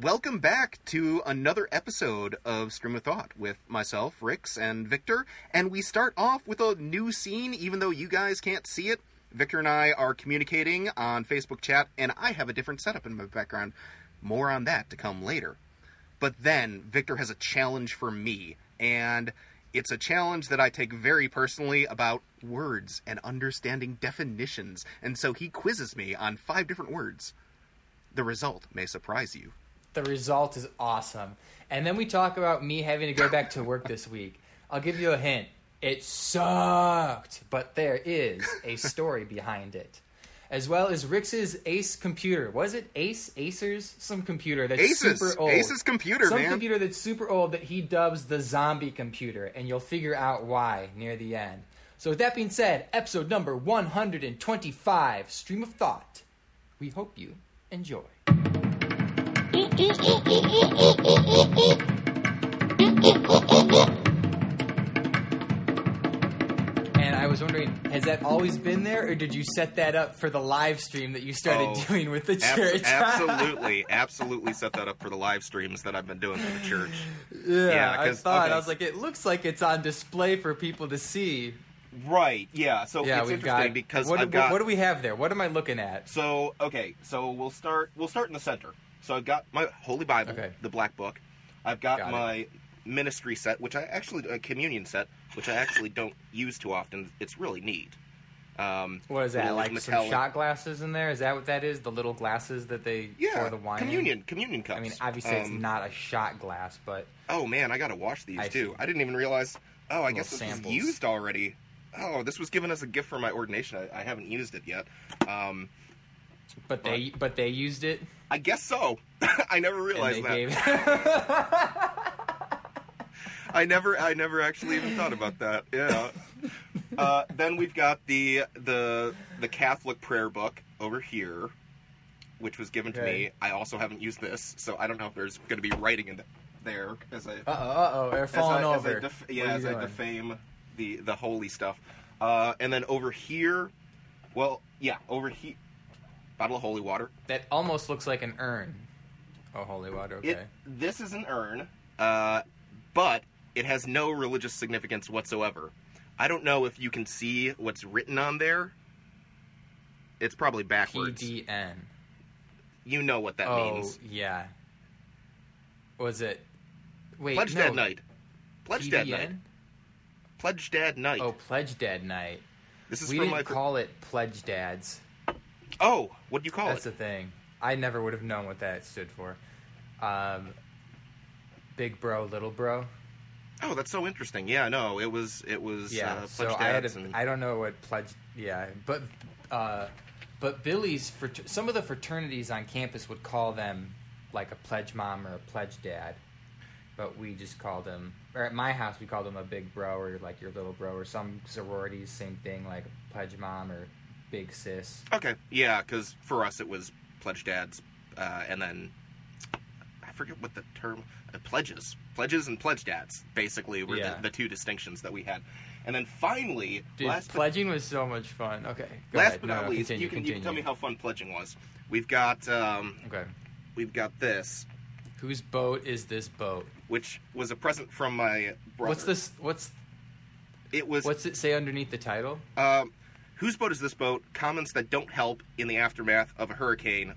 Welcome back to another episode of Stream of Thought with myself, Rix, and Victor. And we start off with a new scene, even though you guys can't see it. Victor and I are communicating on Facebook chat, and I have a different setup in my background. More on that to come later. But then Victor has a challenge for me, and it's a challenge that I take very personally about words and understanding definitions. And so he quizzes me on five different words. The result may surprise you. The result is awesome. And then we talk about me having to go back to work this week. I'll give you a hint. It sucked, but there is a story behind it. As well as Rix's Ace computer. Was it Ace? Acers? Some computer that's Aces. super old. Ace's computer, Some man. computer that's super old that he dubs the zombie computer, and you'll figure out why near the end. So with that being said, episode number 125, Stream of Thought. We hope you enjoy. And I was wondering, has that always been there, or did you set that up for the live stream that you started Oh, doing with the Abs- church? absolutely, absolutely set that up for the live streams that I've been doing for the church. yeah, Yeah, I thought okay. I was like, it looks like it's on display for people to see. Right. Yeah. So Yeah, it's interesting got because what, I've got. what do we have there? What am I looking at? So okay, so we'll start. We'll start in the center. So I've got my Holy Bible, Okay. the Black Book. I've got, Got it. my ministry set, which I actually a communion set, which I actually don't use too often. It's really neat. Um, What is that? Like some metallic- shot glasses in there? Is that what that is? The little glasses that they Yeah, pour the wine in? communion, communion cups. I mean, obviously it's Um, not a shot glass, but Oh man, I gotta wash these I too. see. I didn't even realize. Oh, I guess this Little was used already. Oh, this was given as a gift for my ordination. I, I haven't used it yet. Um, but they but they used it. I guess so. I never realized that. gave I never, I never actually even thought about that. Yeah. Uh, then we've got the the the Catholic prayer book over here, which was given to me. I also haven't used this, so I don't know if there's going to be writing in there as I Uh oh, uh oh, they're as falling I, over. As I def- yeah, as I defame the the holy stuff. Uh, and then over here, well, yeah, over here, bottle of holy water. That almost looks like an urn. Oh, holy water. Okay. It this is an urn, uh, but it has no religious significance whatsoever. I don't know if you can see what's written on there. It's probably backwards. PDN. You know what that oh, means. yeah. Was it? Wait, Pledge no. Dad Night. Pledge Dad PDN? Night. Pledge Dad Night. Oh, Pledge Dad Night. this is We didn't my. call it Pledge Dads. Oh, what do you call it? That's it? the thing. I never would have known what that stood for. Um, big bro, little bro. Oh, that's so interesting. Yeah, no, it was it was Yeah. uh, so Pledge I had Dads and I don't know what pledge. Yeah, but uh, but Billy's frater- some of the fraternities on campus would call them like a pledge mom or a pledge dad, but we just called them. Or at my house, we called them a big bro or like your little bro. Or some sororities, same thing, like a pledge mom or big sis. Okay, yeah, because for us it was pledge dads, uh, and then I forget what the term uh, pledges, pledges and pledge dads basically were Yeah. the, the two distinctions that we had, and then finally, Dude, last but, pledging was so much fun. Okay, last ahead. but No, not no, least, continue, you can you can tell me how fun pledging was. We've got um, Okay, we've got this, whose boat is this boat? which was a present from my brother. What's this? What's It was what's it say underneath the title? Um, whose boat is this boat? Comments that don't help in the aftermath of a hurricane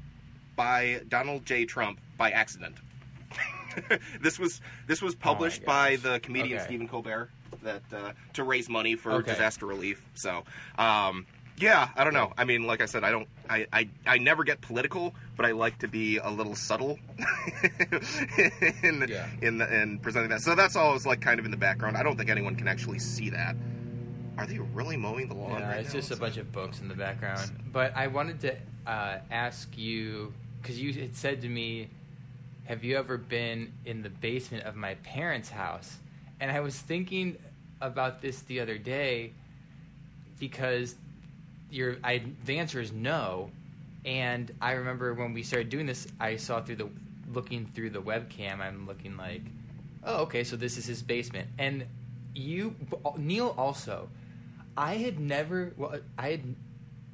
by Donald J. Trump by accident. this was this was published by the comedian Okay. Stephen Colbert that uh, to raise money for Okay. disaster relief. So, um, yeah, I don't know. I mean, like I said, I don't. I, I, I never get political, but I like to be a little subtle in Yeah. in the, in presenting that. So that's always like kind of in the background. I don't think anyone can actually see that. Are they really mowing the lawn? Yeah, right it's now? just a bunch of books in the background. But I wanted to uh, ask you because you had said to me, "Have you ever been in the basement of my parents' house?" And I was thinking about this the other day because your I the answer is no. And I remember when we started doing this, I saw through the looking through the webcam. I'm looking like, oh, okay, so this is his basement. And you, Neil, also, I had never, well, I had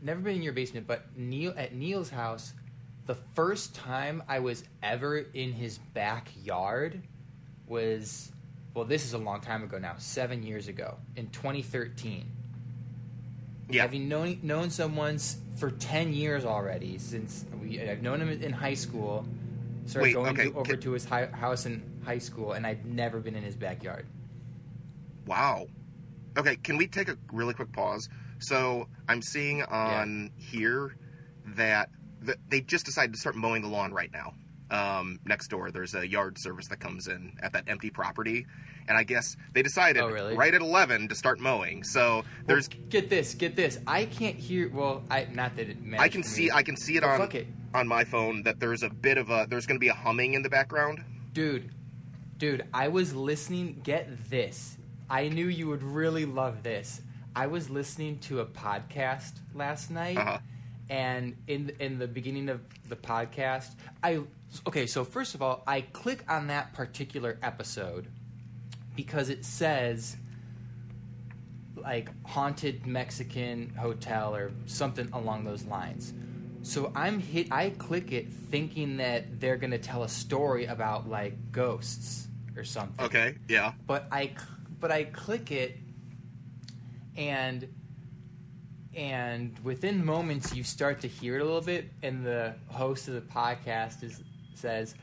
never been in your basement, but Neil at Neil's house, the first time I was ever in his backyard was well, this is a long time ago now, seven years ago, in 2013. Yeah. Having known known someone for 10 years already, since we I've known him in high school, started Wait, going okay, to, over can- to his hi- house in high school, and I'd never been in his backyard. Wow. Okay, can we take a really quick pause? So I'm seeing on here that th- they just decided to start mowing the lawn right now. Um, next door, there's a yard service that comes in at that empty property, and I guess they decided Oh, really? right at 11 to start mowing. So there's, Well, get this, get this. I can't hear. Well, I not that it matters. I can see. I can see it on it. on my phone that there's a bit of a, there's going to be a humming in the background. dude, dude. I was listening. Get this. I knew you would really love this. I was listening to a podcast last night, Uh-huh. and in in the beginning of the podcast, I okay. So first of all, I click on that particular episode because it says like haunted Mexican hotel or something along those lines. So I'm hit. I click it thinking that they're gonna tell a story about like ghosts or something. Okay, yeah. But I, but I click it, and and within moments you start to hear it a little bit, and the host of the podcast is says,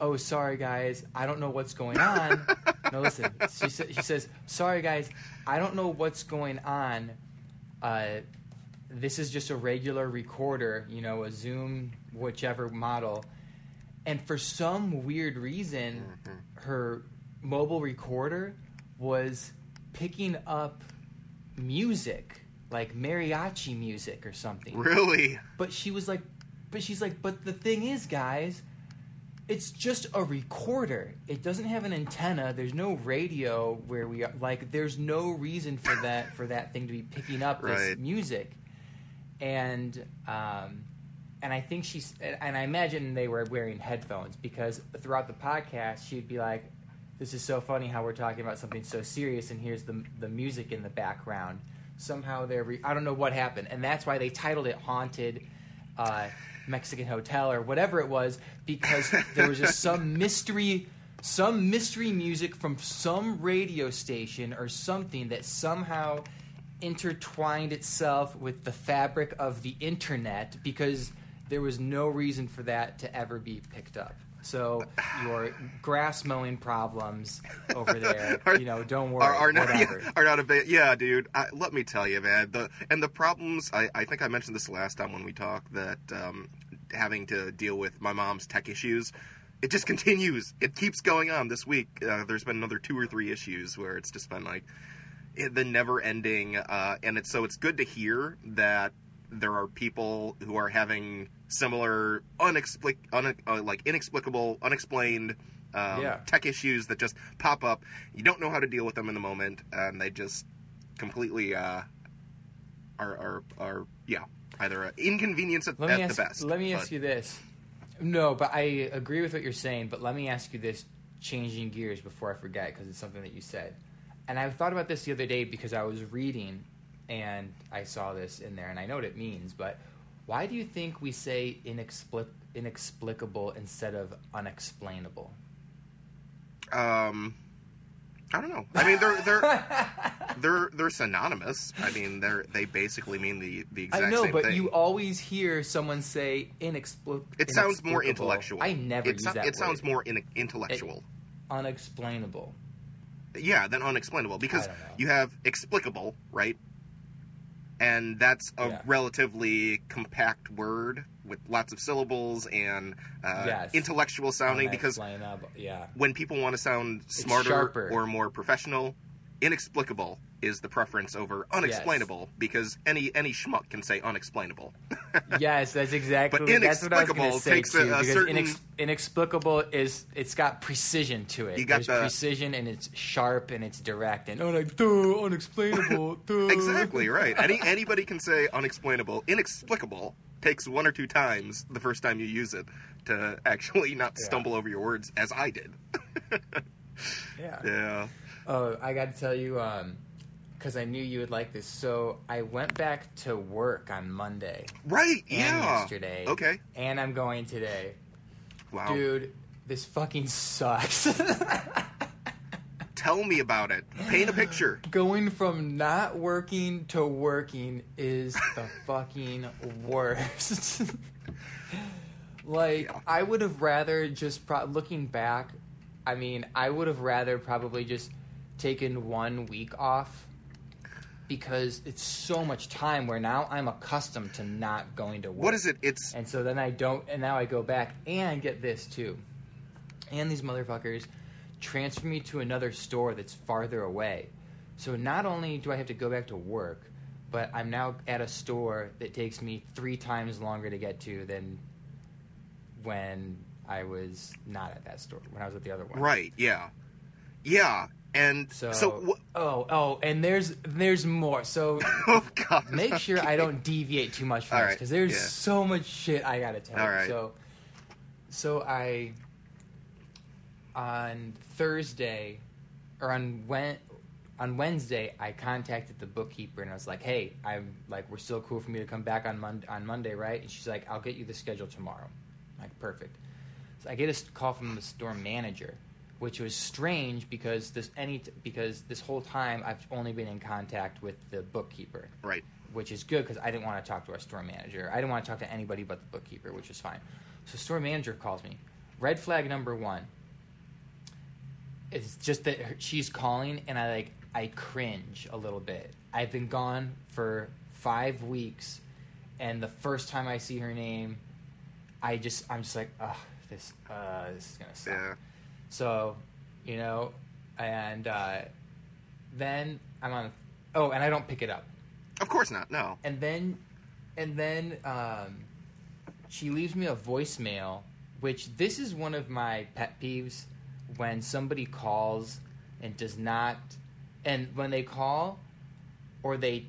"Oh, sorry guys, I don't know what's going on." no, listen. She sa- she says, "Sorry guys, I don't know what's going on." Uh, this is just a regular recorder, you know, a Zoom, whichever model. And for some weird reason, her mobile recorder was picking up music, like mariachi music or something. Really? But she was like, but she's like, but the thing is, guys, it's just a recorder. It doesn't have an antenna. There's no radio where we are. Like, there's no reason for that for that thing to be picking up this Right. music. And um, and I think she's and I imagine they were wearing headphones because throughout the podcast she'd be like, "This is so funny how we're talking about something so serious, and here's the the music in the background." Somehow they're re- I don't know what happened, and that's why they titled it "Haunted." Uh, Mexican hotel or whatever it was because there was just some mystery some mystery music from some radio station or something that somehow intertwined itself with the fabric of the internet because there was no reason for that to ever be picked up. So your grass mowing problems over there, Are- you know, don't worry, are, are not whatever. are not a bit yeah dude. I, let me tell you man the and the problems I, I think i mentioned this last time when we talked that um, having to deal with my mom's tech issues it just continues. It keeps going on. This week uh, there's been another two or three issues where it's just been like it, the never ending uh, and it's so it's good to hear that there are people who are having similar unexplic un, uh, like inexplicable unexplained um, Yeah. tech issues that just pop up you don't know how to deal with them in the moment and they just completely uh, are, are are yeah either an inconvenience at, at ask, the best Let me but- ask you this. No, but I agree with what you're saying. But let me ask you this, changing gears before I forget, because it's something that you said. And I thought about this the other day because I was reading, and I saw this in there, and I know what it means. But why do you think we say inexplic- inexplicable instead of unexplainable? um I don't know. I mean, they're they're they're they're synonymous. I mean, they're they basically mean the the exact I know, but thing. you always hear someone say inexplicable. it sounds more intellectual. I never it, use so- that. It sounds more in, intellectual. unexplainable. yeah, than unexplainable because I don't know. you have explicable, right? And that's a Yeah. relatively compact word with lots of syllables and uh, Yes. intellectual sounding because yeah. when people want to sound smarter or more professional, inexplicable is the preference over unexplainable because any any schmuck can say unexplainable. yes, that's exactly. But that's what I inexplicable takes a- too. a because certain- inex- inexplicable is it's got precision to it. You got There's the- precision and it's sharp and it's direct and oh, like duh, unexplainable. duh. exactly right. Any anybody can say unexplainable. Inexplicable takes one or two times the first time you use it to actually not Yeah. stumble over your words, as I did. Yeah. yeah. Oh, I got to tell you, um, because I knew you would like this. So I went back to work on Monday Right. and yeah. yesterday. Okay. And I'm going today. Wow. Dude, this fucking sucks. Tell me about it. Paint a picture. going from not working to working is the fucking worst. like Yeah. I would have rather just pro- looking back, I mean, I would have rather probably just taken one week off because it's so much time where now I'm accustomed to not going to work. What is it? It's And so then I don't, and now I go back and get this too. And these motherfuckers transfer me to another store that's farther away. So not only do I have to go back to work, but I'm now at a store that takes me three times longer to get to than when I was not at that store, when I was at the other one. right. Yeah. Yeah. And So, so, wh- oh, oh, and there's there's more. So oh god. make sure I don't deviate too much from All this right, because there's yeah. so much shit I gotta tell. All you. right. So, so I on Thursday or on when on Wednesday I contacted the bookkeeper and I was like, "Hey, I'm like we're still cool for me to come back on Monday on Monday, right?" And she's like, "I'll get you the schedule tomorrow." I'm like, perfect. So I get a call from the store manager, which was strange because this any t- because this whole time I've only been in contact with the bookkeeper right. which is good because I didn't want to talk to our store manager. I didn't want to talk to anybody but the bookkeeper, which was fine. So store manager calls me. Red flag number one. It's just that her, she's calling, and I like I cringe a little bit. I've been gone for five weeks, and the first time I see her name, I just I'm just like, ugh, this uh, this is gonna suck. Yeah. So, you know, and uh, then I'm on. Oh, and I don't pick it up Of course not. No. and then and then um, she leaves me a voicemail which this is one of my pet peeves when somebody calls and does not and when they call or they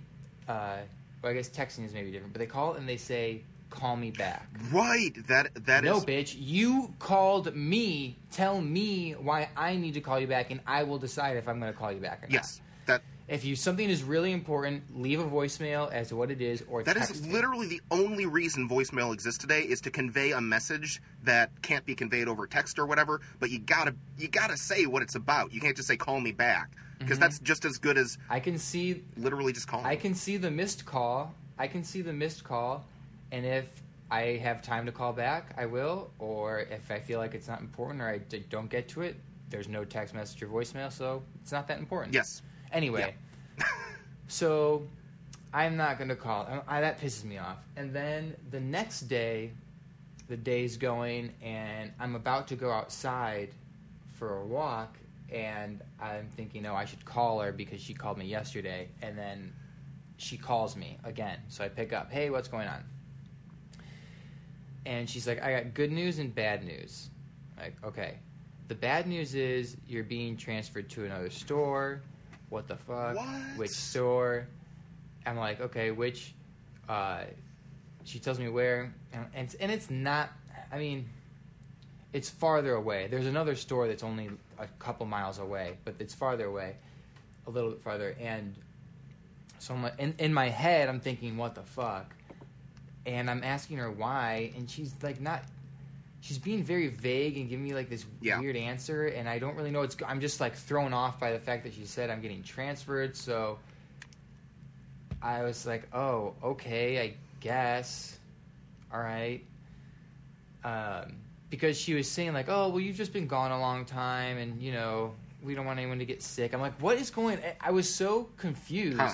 uh, well, i guess texting is maybe different but they call and they say call me back Right. That that is. no bitch you called me tell me why i need to call you back and i will decide if i'm going to call you back or not Yes. That if you something is really important, leave a voicemail as to what it is, or that is literally the only reason voicemail exists today is to convey a message that can't be conveyed over text or whatever. But you gotta you gotta say what it's about. You can't just say call me back because mm-hmm. that's just as good as I can see, literally just calling. I can see the missed call. I can see the missed call, and if I have time to call back, I will. Or if I feel like it's not important, or I d- don't get to it, there's no text message or voicemail, so it's not that important. Yes. Anyway, so I'm not going to call. I, I, that pisses me off. And then the next day, the day's going, and I'm about to go outside for a walk, and I'm thinking, oh, I should call her because she called me yesterday. And then she calls me again. So I pick up, hey, what's going on? And she's like, I got good news and bad news. Like, okay. The bad news is you're being transferred to another store. What the fuck? What? Which store? I'm like, okay, which? Uh, she tells me where, and, and it's, and it's not. I mean, it's farther away. There's another store that's only a couple miles away, but it's farther away, a little bit farther. And so I'm like, in, in my head, I'm thinking, what the fuck? And I'm asking her why, and she's like, not. She's being very vague and giving me like this Yeah. weird answer, and I don't really know go- I'm just like thrown off by the fact that she said I'm getting transferred. So I was like, oh, okay, I guess. All right. Um, because she was saying like, oh, well, you've just been gone a long time, and you know, we don't want anyone to get sick. I'm like, what is going? I was so confused Huh.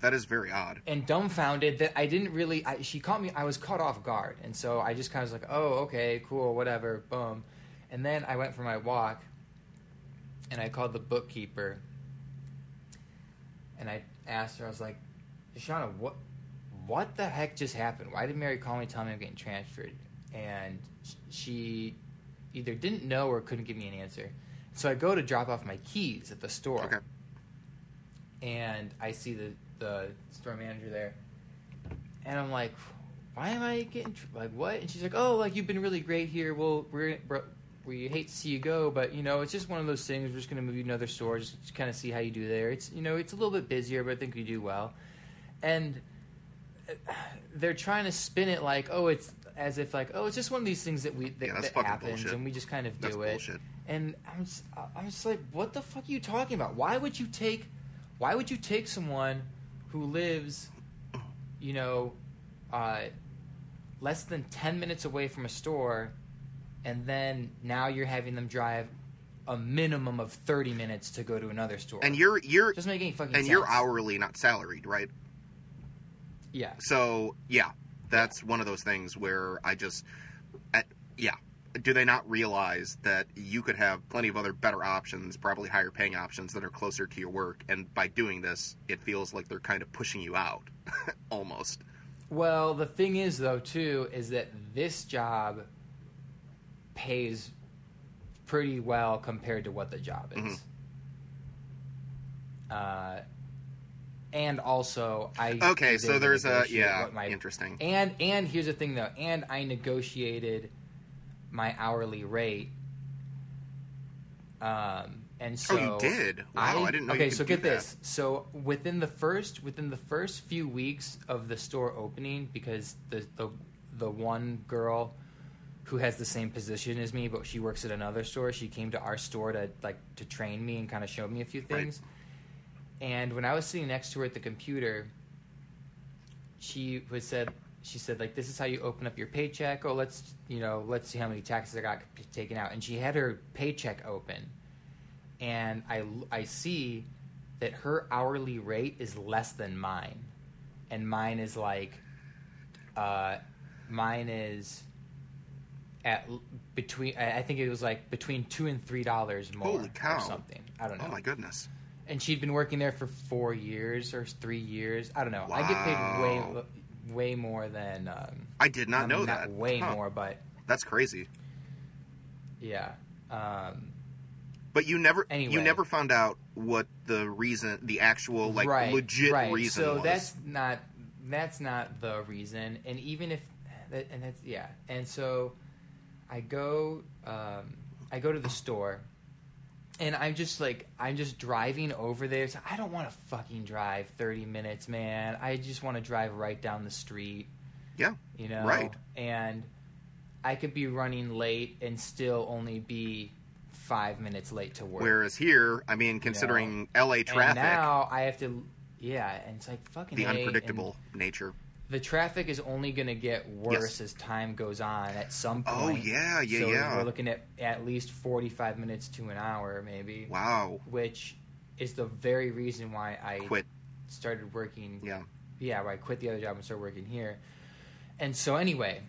That is very odd. and dumbfounded that I didn't really. I, she caught me. I was caught off guard, and so I just kind of was like, "Oh, okay, cool, whatever." Boom, and then I went for my walk, and I called the bookkeeper, and I asked her. I was like, "Shauna, what, what the heck just happened? Why did Mary call me, tell me I'm getting transferred?" And she either didn't know or couldn't give me an answer. So I go to drop off my keys at the store Okay. and I see the the store manager there, and I'm like, why am I getting tr- like what? And she's like, oh, like you've been really great here. We'll we're, we're we hate to see you go, but you know, it's just one of those things. We're just going to move you to another store, just to kind of see how you do there. It's you know, it's a little bit busier, but I think you do well. And uh, they're trying to spin it like, oh, it's as if like, oh, it's just one of these things that we that, Yeah, that happens, bullshit. and we just kind of That's do it. bullshit. And I'm just, I'm just like, what the fuck are you talking about? Why would you take, why would you take someone who lives, you know, uh, less than ten minutes away from a store, and then now you're having them drive a minimum of thirty minutes to go to another store? And you're you're make any fucking and sense. you're hourly, not salaried, right? Yeah. So yeah, that's one of those things where I just, at, yeah. Do they not realize that you could have plenty of other better options, probably higher paying options that are closer to your work, and by doing this, it feels like they're kind of pushing you out, almost. Well, the thing is, though, too, is that this job pays pretty well compared to what the job is. Mhm. Uh, and also, I Okay, so there's a yeah, my- interesting. and and here's the thing, though, and I negotiated my hourly rate. Um, and so oh, you did? Wow, I, didn't know. Okay, so get this. So within the first within the first few weeks of the store opening, because the the the one girl who has the same position as me, but she works at another store, she came to our store to like to train me and kind of show me a few Right. things. And when I was sitting next to her at the computer, she was said she said like this is how you open up your paycheck. Oh, let's you know let's see how many taxes I got taken out. And she had her paycheck open, and I I see that her hourly rate is less than mine, and mine is like, uh, mine is at between I think it was like between two and three dollars more Holy cow. or something. I don't know Oh my goodness! and she'd been working there for four years or three years. I don't know. I get paid way way more than. Um, I did not I know mean, that. way Huh. more, but That's crazy. yeah. Um, But you never, anyway. you never found out what the reason, the actual like right, legit right. reason So was. that's not that's not the reason. And even if that, and that's yeah. And so I go um, I go to the store. And I'm just like I'm just driving over there. So I don't want to fucking drive 30 minutes, man. I just want to drive right down the street. Yeah, you know right. and i could be running late and still only be five minutes late to work Whereas here, I mean, considering LA and traffic, now i have to yeah and it's like fucking the A, and unpredictable nature. The traffic is only going to get worse Yes. as time goes on at some point, Oh, point yeah, yeah, so yeah. we're looking at at least 45 minutes to an hour maybe Wow, which is the very reason why i quit. started working Yeah, yeah, where I quit the other job and started working here. And so anyway,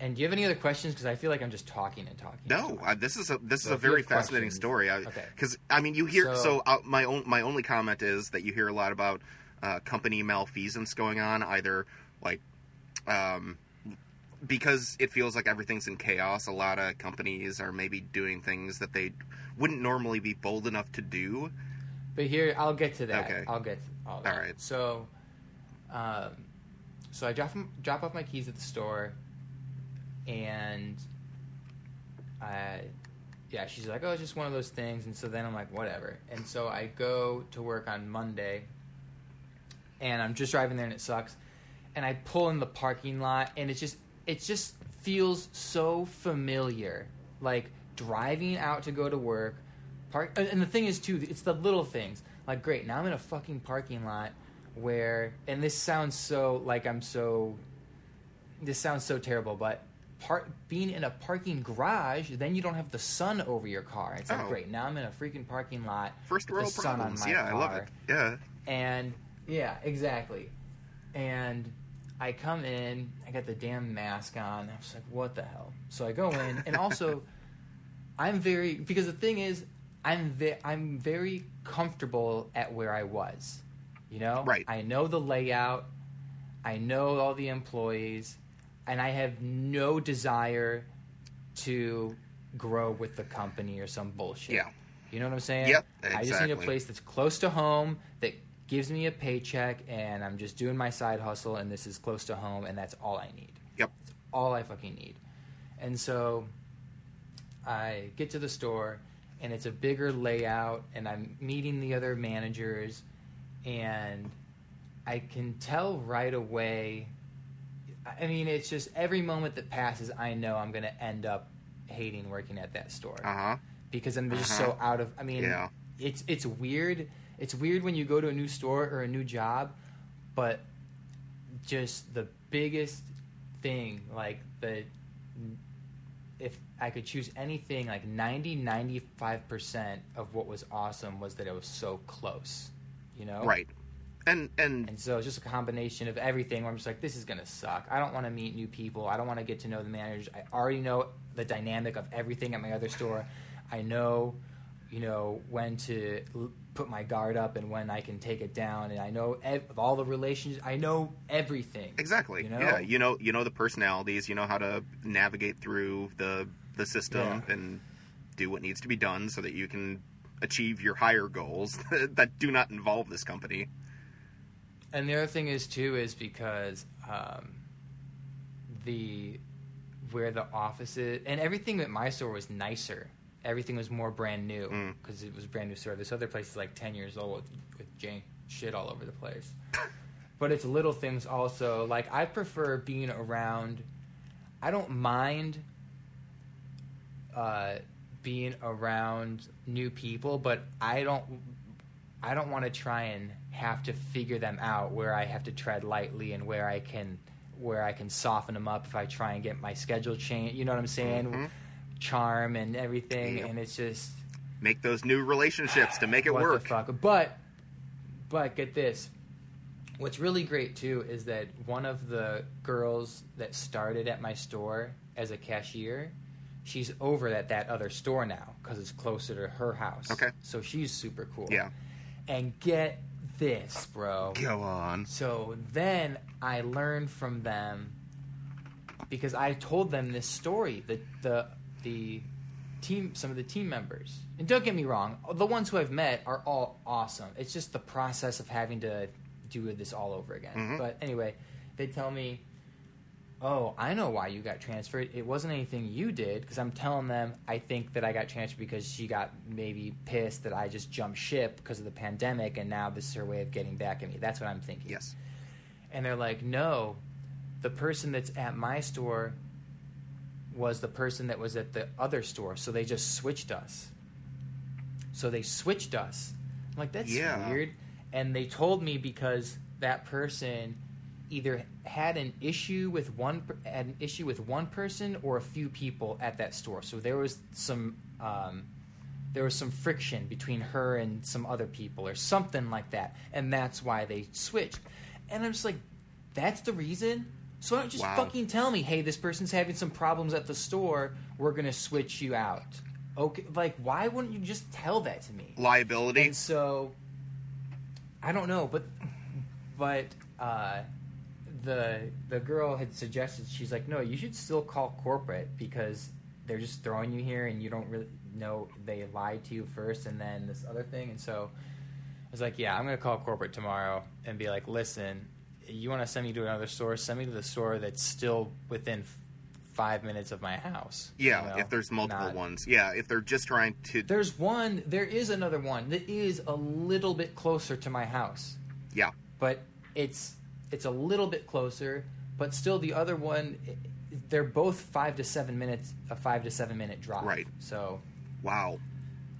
and do you have any other questions? Because I feel like I'm just talking and talking. and no, talking. I, this is a this So is a very fascinating questions- story. okay. Because I mean, you hear so, So- uh, my own my only comment is that you hear a lot about uh, company malfeasance going on, either like um, because it feels like everything's in chaos. A lot of companies are maybe doing things that they wouldn't normally be bold enough to do. But here, I'll get to that. Okay. I'll get to all that. All right. So, um, so I drop drop off my keys at the store, and I, yeah, she's like, oh, it's just one of those things. And so then I'm like, whatever. And so I go to work on Monday, and I'm just driving there, and it sucks. And I pull in the parking lot, and it's just it just feels so familiar, like driving out to go to work. Park, and the thing is too, it's the little things. Like, great, now I'm in a fucking parking lot where, and this sounds so like I'm so. This sounds so terrible, but part being in a parking garage, then you don't have the sun over your car. It's like Oh. great. Now I'm in a freaking parking lot. First with the world sun on problems. my Yeah, I love it. Yeah. And yeah, exactly. And I come in, I got the damn mask on. I was like, what the hell? So I go in, and also, I'm very because the thing is, I'm ve- I'm very comfortable at where I was. You know, Right. I know the layout, I know all the employees, and I have no desire to grow with the company or some bullshit. Yeah. You know what I'm saying? Yep, Exactly. I just need a place that's close to home that gives me a paycheck, and I'm just doing my side hustle, and this is close to home, and that's all I need. Yep. It's all I fucking need. And so I get to the store, and it's a bigger layout, and I'm meeting the other managers, and I can tell right away. I mean, it's just every moment that passes, I know I'm going to end up hating working at that store Uh huh. because I'm just Uh-huh. so out of. I mean, Yeah. it's it's weird. It's weird when you go to a new store or a new job, but just the biggest thing, like the if I could choose anything, like 90 95 percent of what was awesome was that it was so close, you know, Right. And and and so it's just a combination of everything where I'm just like, this is going to suck. I don't want to meet new people. I don't want to get to know the managers. I already know the dynamic of everything at my other store. I know, you know, when to put my guard up and when I can take it down. And I know ev- of all the relations. I know everything. exactly. You know? Yeah. You know. You know the personalities. You know how to navigate through the the system Yeah. and do what needs to be done so that you can achieve your higher goals that do not involve this company. And the other thing is too is because um, the where the office is and everything at my store was nicer. Everything was more brand new Mm. because it was a brand new store. This other place is like ten years old with, with jank shit all over the place. but it's little things also. Like I prefer being around. I don't mind uh, being around new people, but I don't. I don't want to try and have to figure them out where I have to tread lightly and where I can where I can soften them up if I try and get my schedule changed. You know what I'm saying? Mhm. Charm and everything, Yep. and it's just Make those new relationships to make it what work. the fuck. But but get this. What's really great too is that one of the girls that started at my store as a cashier, she's over at that other store now because it's closer to her house. Okay. So she's super cool. Yeah. And get this, bro. Go on. So then I learned from them because I told them this story that the the team some of the team members. And don't get me wrong the ones who I've met are all awesome. It's just the process of having to do this all over again. Mhm. but anyway they tell me oh I know why you got transferred. It wasn't anything you did because I'm telling them I think that I got transferred because she got maybe pissed that I just jumped ship because of the pandemic and now this is her way of getting back at me that's what I'm thinking. Yes. and they're like, no, the person that's at my store was the person that was at the other store. So they just switched us. So they switched us. I'm like, that's Yeah. weird. And they told me because that person either had an issue with one had an issue with one person or a few people at that store. So there was some um, there was some friction between her and some other people or something like that, and that's why they switched. And I'm just like, that's the reason. So don't just Wow. fucking tell me, hey, this person's having some problems at the store. We're gonna switch you out. Okay, like why wouldn't you just tell that to me? Liability. And so, I don't know, but but uh, the the girl had suggested she's like, no, you should still call corporate because they're just throwing you here and you don't really know they lied to you first and then this other thing. And so I was like, yeah, I'm gonna call corporate tomorrow and be like, listen, you want to send me to another store? Send me to the store that's still within. f- Five minutes of my house. yeah. you know, if there's multiple not- ones. Yeah. If they're just trying to. there's one. There is another one that is a little bit closer to my house, Yeah. but it's it's a little bit closer. But still, the other one, they're both five to seven minutes, a five to seven minute drive. Right. So Wow.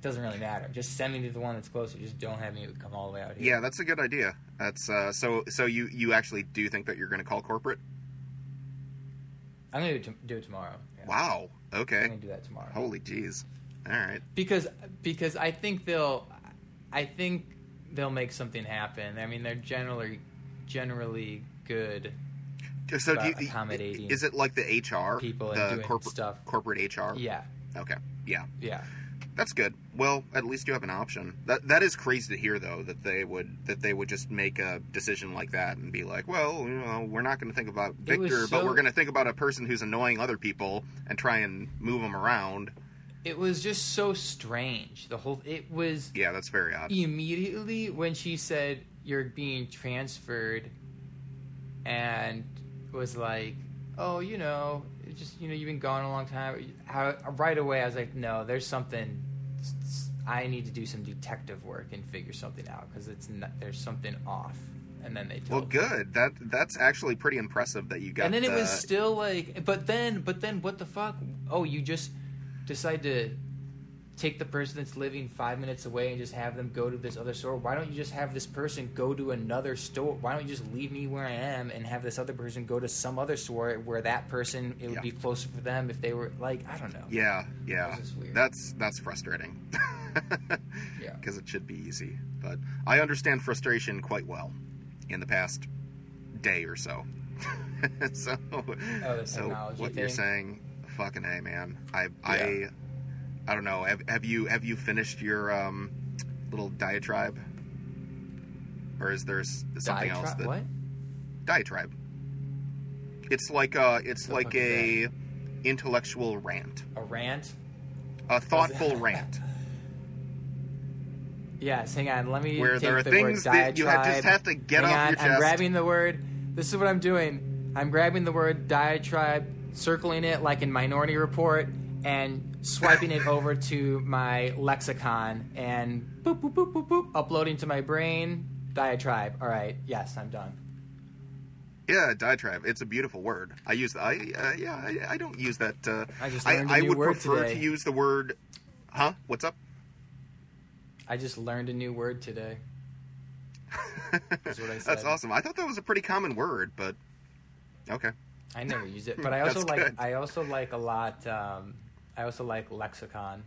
Doesn't really matter. Just send me to the one that's closer. Just don't have me come all the way out here. Yeah, that's a good idea. That's uh, so. So you you actually do think that you're going to call corporate? I'm it, to, do it tomorrow. Yeah. Wow. Okay. I'm gonna do that tomorrow. Holy jeez. All right. because because I think they'll I think they'll make something happen. I mean, they're generally generally good So do you, accommodating is it like the HR people the doing corporate stuff. corporate HR? Yeah, Okay. Yeah. yeah. That's good. Well, at least you have an option. That that is crazy to hear though that they would that they would just make a decision like that and be like, well, you know, we're not going to think about Victor, but we're going to think about a person who's annoying other people and try and move them around. It was just so strange. The whole it was Yeah, that's very odd. immediately when she said you're being transferred and was like oh, you know, just you know, you've been gone a long time. How, right away, I was like, no, there's something. I need to do some detective work and figure something out because it's not, there's something off. And then they told Well, me. good. That that's actually pretty impressive that you got. and then it was still like, but then, but then, what the fuck? Oh, you just decide to take the person that's living five minutes away and just have them go to this other store. Why don't you just have this person go to another store? Why don't you just leave me where I am and have this other person go to some other store where that person it would Yeah. be closer for them if they were like I don't know. Yeah, yeah. That's that's frustrating. Yeah. Because it should be easy, but I understand frustration quite well in the past day or so. so, Oh, so technology what you're saying, fucking a man. I Yeah. I I don't know. Have, have you have you finished your um, little diatribe, or is there something else that what? diatribe? It's like a it's The like a intellectual rant, A rant? a thoughtful rant. Yes, hang on. Let me Where take there are the things word that you ha- just diatribe. have to get Hang off on, your I'm grabbing the word. This is what I'm doing. I'm grabbing the word diatribe, circling it like in Minority Report, and swiping it over to my lexicon and boop boop boop boop boop, uploading to my brain. Diatribe. All right. Yes, I'm done. Yeah, diatribe. It's a beautiful word. I use. I uh, yeah. I, I don't use that. Uh, I just learned a I new I would word prefer today. to use the word. Huh? What's up? I just learned a new word today. That's what I That's awesome. I thought that was a pretty common word, but okay. I never use it, but I also like. good. I also like a lot. Um, I also like lexicon.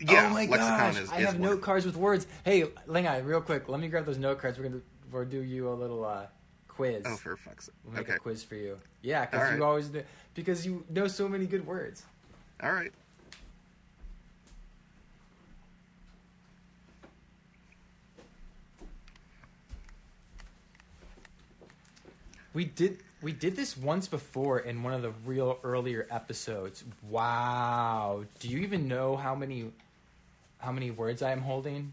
Yeah, oh my lexicon gosh! is. I have one. note cards with words. Hey, hang on, real quick. Let me grab those note cards. We're gonna we're do you a little uh, quiz. Oh, for fuck's sake. we'll make Okay. a quiz for you. Yeah, because right. you always do, because you know so many good words. All right. We did we did this once before in one of the real earlier episodes. Wow! Do you even know how many how many words I am holding?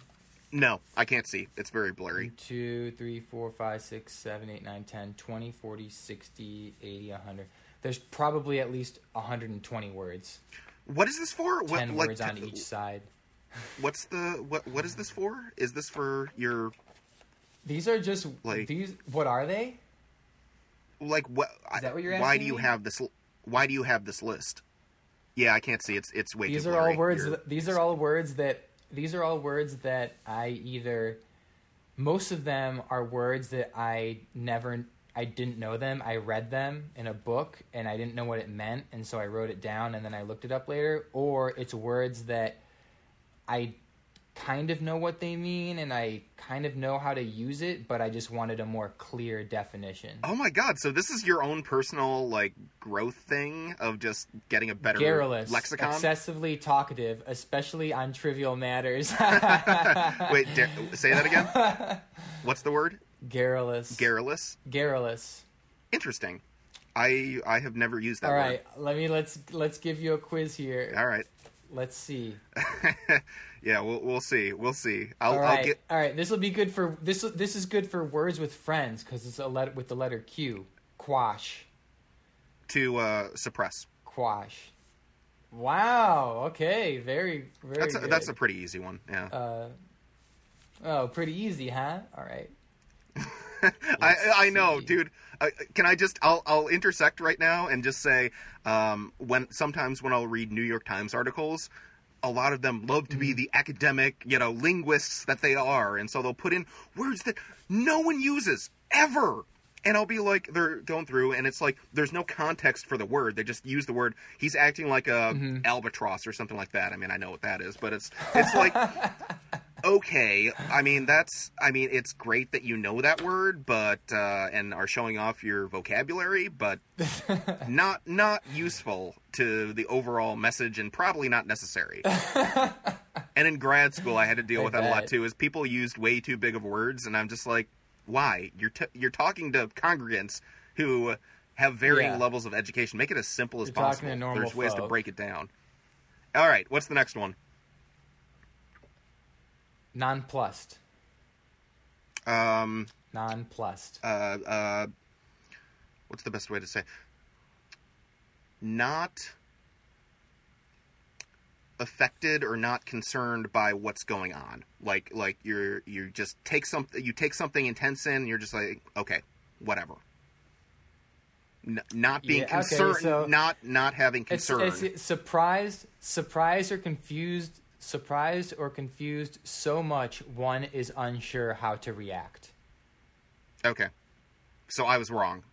No, I can't see. It's very blurry. 2, 3, 4, 5, 6, 7, 8, 9, 10, 20, 40, 60, 80, 100. There's probably at least 120 words. What is this for? What 10 like? words on each side. What's the what? What is this for? Is this for your These are just Like- these what are they? Like what? Is that what you're Why do you me? have this? Why do you have this list? Yeah, I can't see. It's it's way These too are all words these are all words that these are all words that I either most of them are words that I never I didn't know them. I read them in a book and I didn't know what it meant and so I wrote it down and then I looked it up later or it's words that I kind of know what they mean and I kind of know how to use it, but I just wanted a more clear definition. Oh my god! So this is your own personal like growth thing of just getting a better Garrulous, lexicon. excessively talkative, especially on trivial matters. Wait, da- say that again. What's the word? Garrulous. Garrulous. Garrulous. Interesting. I I have never used that All word. right, let me let's let's give you a quiz here. All right. Let's see. yeah, we'll we'll see. We'll see. I'll, All right, I'll get all right. This will be good for this. This is good for words with friends because it's a letter with the letter Q. Quash. to uh, suppress. Quash. Wow. Okay. Very very. That's a, good. that's a pretty easy one. Yeah. Uh, oh, pretty easy, huh? All right. I I know, see. dude. Uh, can I just I'll I'll intersect right now and just say um, when sometimes when I'll read New York Times articles, a lot of them love to be Mm. the academic, you know, linguists that they are, and so they'll put in words that no one uses ever. And I'll be like, they're going through, and it's like there's no context for the word. They just use the word. He's acting like a Mm-hmm. albatross or something like that. I mean, I know what that is, but it's it's like okay i mean that's i mean it's great that you know that word but uh and are showing off your vocabulary but not not useful to the overall message and probably not necessary. And in grad school i had to deal I with that a lot too is people used way too big of words and i'm just like why? You're t- you're talking to congregants who have varying Yeah. levels of education. Make it as simple as You're talking possible. there's ways to break it down. All right what's the next one Nonplussed. um Nonplussed. uh, uh, what's the best way to say not affected or not concerned by what's going on like like you're you just take something you take something intense in and you're just like okay whatever N- not being Yeah, okay, concerned so- not not having It's, concern it's surprised, surprised or confused, surprised or confused so much one is unsure how to react. okay so i was wrong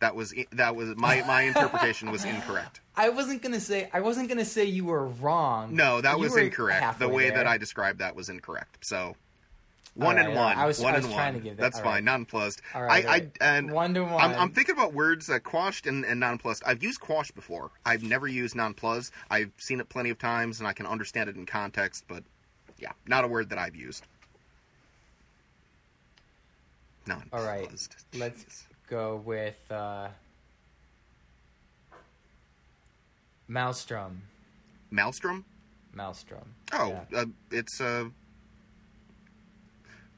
that was that was my my interpretation was incorrect I wasn't gonna say I wasn't gonna say you were wrong. No, that was incorrect. The way there. that I described that was incorrect. So one right, and one. I was- one I was and trying one. to give that- That's all fine. right. Nonplussed. All right, I, all right. I and One to I'm, one. I'm thinking about words uh, quashed and, and nonplussed. I've used quashed before. I've never used nonplussed. I've seen it plenty of times and I can understand it in context, but yeah, not a word that I've used. Nonplussed. All right, let's go with uh, Maelstrom. Maelstrom. Maelstrom. Oh, Yeah. uh, it's uh,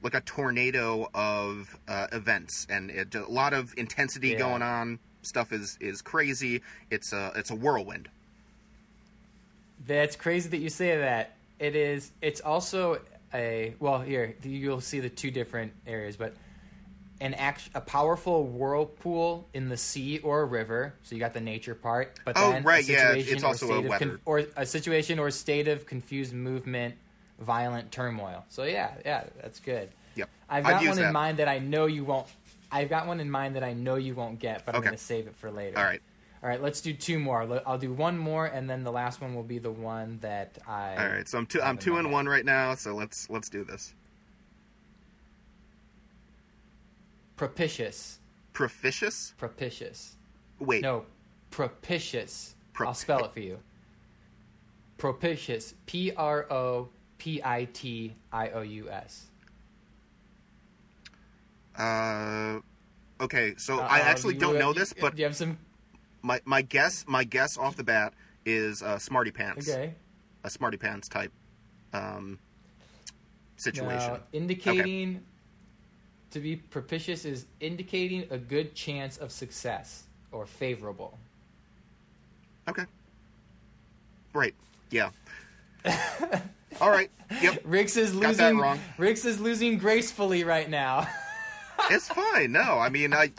like a tornado of uh, events, and it, a lot of intensity Yeah. going on. Stuff is is crazy. It's a it's a whirlwind. That's crazy that you say that. It is. It's also a well. Here you'll see the two different areas, but an act, a powerful whirlpool in the sea or a river. So you got the nature part, but Oh, then right, a yeah, situation it's also a weather. or a situation or state of confused movement, violent turmoil. So yeah, yeah, that's good. Yep, I've I'd got one in that. mind that I know you won't. I've got one in mind that I know you won't get, but I'm going to save it for later. All right, All right, let's do two more. I'll do one more, and then the last one will be the one that I. all right. So I'm two I'm two and one right now. So let's let's do this. Propitious. Propitious. Propitious. Wait, No, propitious. Pro- I'll spell it for you. Propitious. P R O P I T I O U S. Uh, okay. So I Uh-oh, actually you- don't know this, but do you have some? my my guess my guess off the bat is uh, smarty pants. Okay. A smarty pants type um, situation. Now, indicating to be propitious is indicating a good chance of success or favorable. Okay. Right. Yeah. All right. Yep. Rix is Got that losing. wrong. Rix is losing gracefully right now. It's fine. No, I mean, I.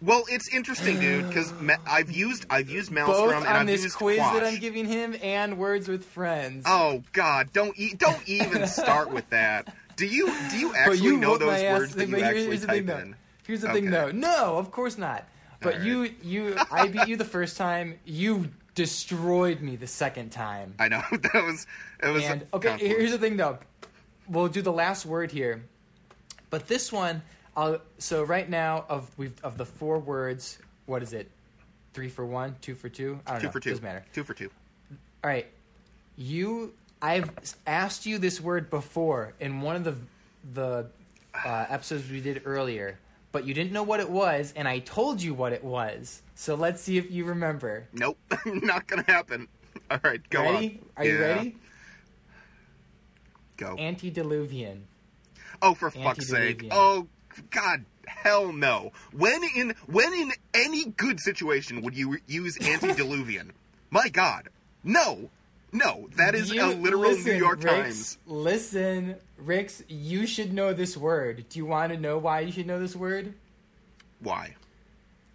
Well, it's interesting, dude, because I've used I've used Maelstrom Both and on I've this used quiz Quash. that I'm giving him and Words with Friends. Oh God! Don't e- don't even start with that. Do you do you actually you know those ass. words that you here's, actually here's the type thing, though. in? Here's the thing, though. No, of course not. But All you, you, I beat you the first time. You destroyed me the second time. I know that was it was. And okay, here's the thing, though. We'll do the last word here, but this one, I'll. So right now, of we've of the four words, what is it? Three for one, two for two. I don't two know. for two. Doesn't matter. Two for two. All right, you. I've asked you this word before in one of the the uh, episodes we did earlier, but you didn't know what it was, and I told you what it was. So let's see if you remember. Nope, not gonna happen. All right, go ready? on. Are you ready? Go. Antediluvian. Oh, for fuck's sake! Oh, God, hell no! When in when in any good situation would you use antediluvian? My God, no, no! That is You- a literal listen, New York Rix, Times. Listen, Ricks, you should know this word. Do you want to know why you should know this word? Why?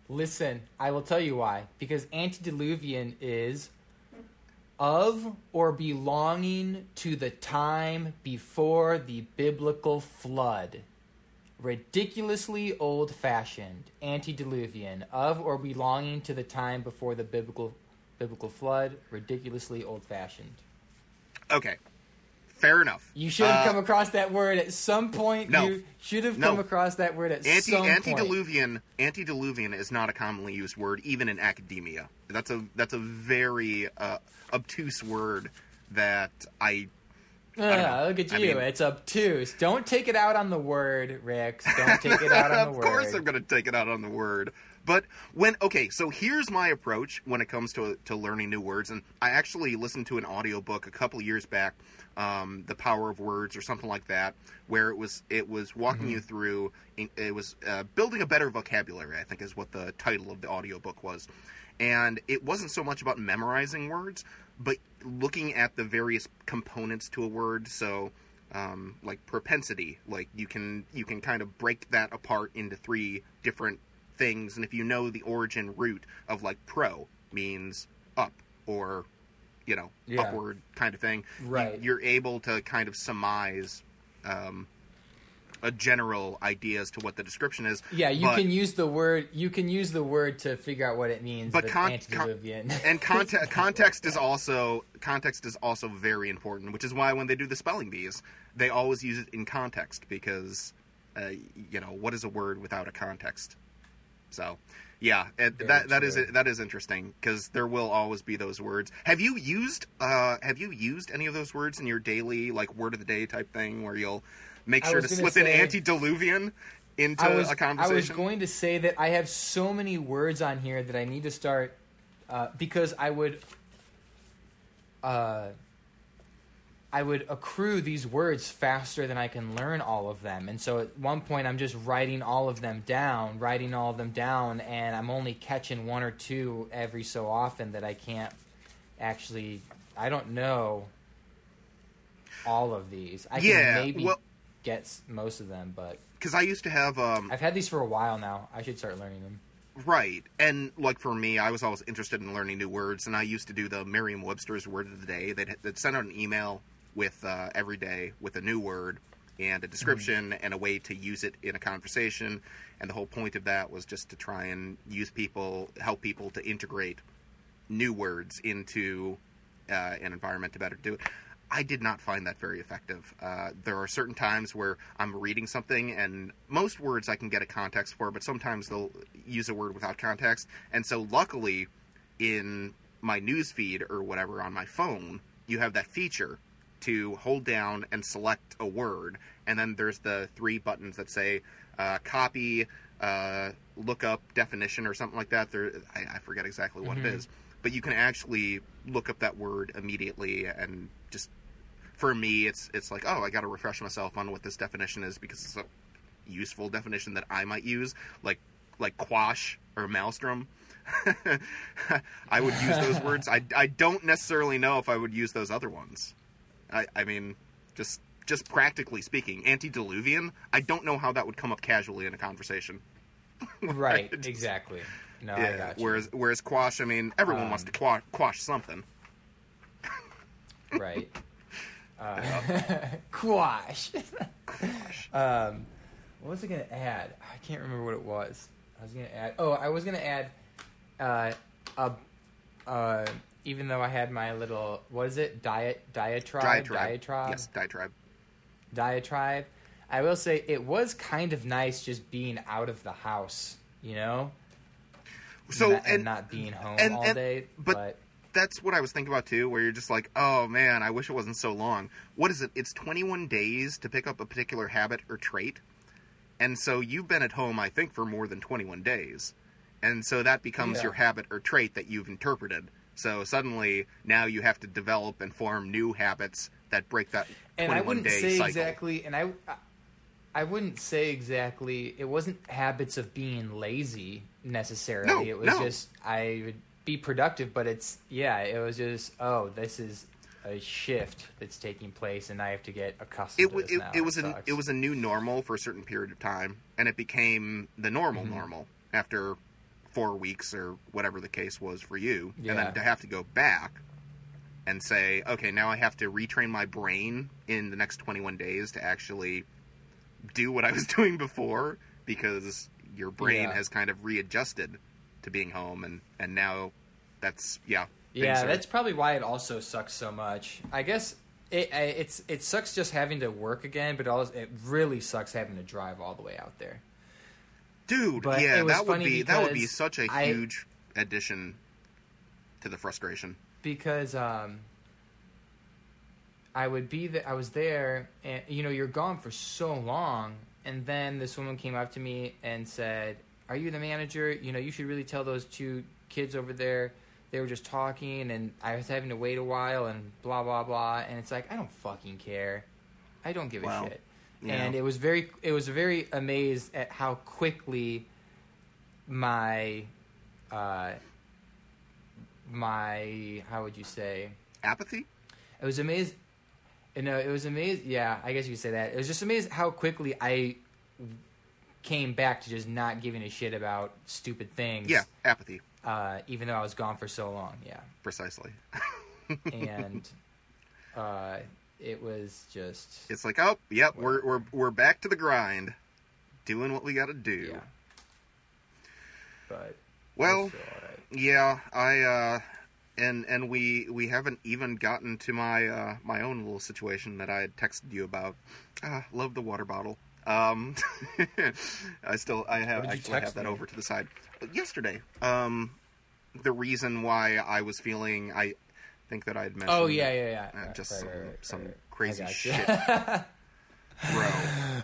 Listen, I will tell you why. Because antediluvian is of or belonging to the time before the biblical flood. Ridiculously old fashioned. Antediluvian. Of or belonging to the time before the biblical biblical flood. Ridiculously old fashioned. Okay, fair enough. You should have Uh, come across that word at some point. no. You should have No. come across that word at Anti some point. antediluvian antediluvian is not a commonly used word even in academia. That's a that's a very uh, obtuse word that I. Ah, look at I you. mean- it's obtuse. Don't take it out on the word, Rix. Don't take it out on the word. of course I'm going to take it out on the word, But when okay, so here's my approach when it comes to to learning new words, and I actually listened to an audiobook a couple years back, um, "The Power of Words" or something like that, where it was it was walking Mhm. you through it was uh, building a better vocabulary. I think is what the title of the audiobook was, and it wasn't so much about memorizing words, but looking at the various components to a word. So um, like propensity like you can you can kind of break that apart into three different things and if you know the origin root of like pro means up or you know Yeah. upward kind of thing Right. you're able to kind of surmise um, a general idea as to what the description is Yeah, you but- can use the word. You can use the word to figure out what it means. But But, con- antediluvian. and context context is also context is also very important, which is why when they do the spelling bees, they always use it in context because uh, you know what is a word without a context. So, yeah, it, that that is that is interesting because there will always be those words. Have you used uh, have you used any of those words in your daily like word of the day type thing where you'll make sure to slip in say- antediluvian into I was a conversation? I was going to say that I have so many words on here that I need to start uh, because I would uh, I would accrue these words faster than I can learn all of them. And so at one point I'm just writing all of them down, writing all of them down and I'm only catching one or two every so often that I can't actually I don't know all of these. I Yeah, can maybe well- get most of them, but because I used to have um, I've had these for a while now. I should start learning them. Right. And like for me, I was always interested in learning new words, and I used to do the Merriam Webster's word of the day. They'd, they'd send out an email with uh, every day with a new word and a description and a way to use it in a conversation. And the whole point of that was just to try and use people, help people to integrate new words into uh, an environment to better do it. I did not find that very effective. Uh, there are certain times where I'm reading something, and most words I can get a context for, but sometimes they'll use a word without context. And so, luckily, in my news feed or whatever on my phone, you have that feature to hold down and select a word, and then there's the three buttons that say uh, copy, uh, look up definition, or something like that. There, I, I forget exactly what Mhm. it is, but you can actually look up that word immediately and just. For me, it's it's like, oh, I got to refresh myself on what this definition is because it's a useful definition that I might use, like like quash or maelstrom. I would use those words. I, I don't necessarily know if I would use those other ones. I, I mean, just just practically speaking, antediluvian. I don't know how that would come up casually in a conversation. Right, Just- exactly. No, I yeah. got you. Whereas whereas quash, I mean, everyone wants Um, to quash, quash something. right. Uh, quash. Quash. um, what was I gonna add? I can't remember what it was. I was gonna add. Oh, I was gonna add. Uh, a, uh, even though I had my little what is it? Diet diatribe diatribe. diatribe Yes, diatribe. diatribe. I will say it was kind of nice just being out of the house, you know, So and, and not being home and- all and- day. but- but that's what I was thinking about too, where you're just like, oh man, I wish it wasn't so long. What is it? It's 21 days to pick up a particular habit or trait. And so you've been at home, I think, for more than 21 days. And so that becomes Yeah. your habit or trait that you've interpreted. So suddenly now you have to develop and form new habits that break that 21 and I wouldn't say cycle. exactly, and I, I- wouldn't say exactly. It wasn't habits of being lazy necessarily. No, it was no. just I would be productive, but it's yeah. It was just oh, this is a shift that's taking place, and I have to get accustomed it, to it, it was a it was a new normal for a certain period of time, and it became the normal Mhm. normal after four weeks or whatever the case was for you, and then to have to go back and say, okay, now I have to retrain my brain in the next 21 days to actually do what I was doing before because your brain Yeah. has kind of readjusted to being home, and and now that's yeah. Yeah, are- that's probably why it also sucks so much. I guess it it's it sucks just having to work again, but also it really sucks having to drive all the way out there. Dude. but yeah, that would be that would be such a I- huge addition to the frustration. because um, I would be the, I was there, and you know, you're gone for so long, and then this woman came up to me and said, "Are you the manager? You know, you should really tell those two kids over there." They were just talking, and I was having to wait a while, and blah blah blah. And it's like I don't fucking care. I don't give Wow. a shit. Yeah. And it was very, it was very amazed at how quickly my, uh, my, how would you say? Apathy? It was amazed. No, it was amazed. Yeah, I guess you could say that. It was just amazed how quickly I came back to just not giving a shit about stupid things. Yeah, apathy. Uh, even though I was gone for so long. Yeah, Precisely. and uh, it was just It's like, oh, yep, we're we're we're back to the grind, doing what we got to do. yeah. But Well, right. yeah, I uh, and and we we haven't even gotten to my uh, my own little situation that I had texted you about. Ah, love the water bottle. Um, I still I have What did you actually have that me? over to the side. Yesterday, um, the reason why I was feeling I think that I had mentioned. Oh yeah, yeah, yeah. uh, just right, some- right, right, some crazy shit. bro.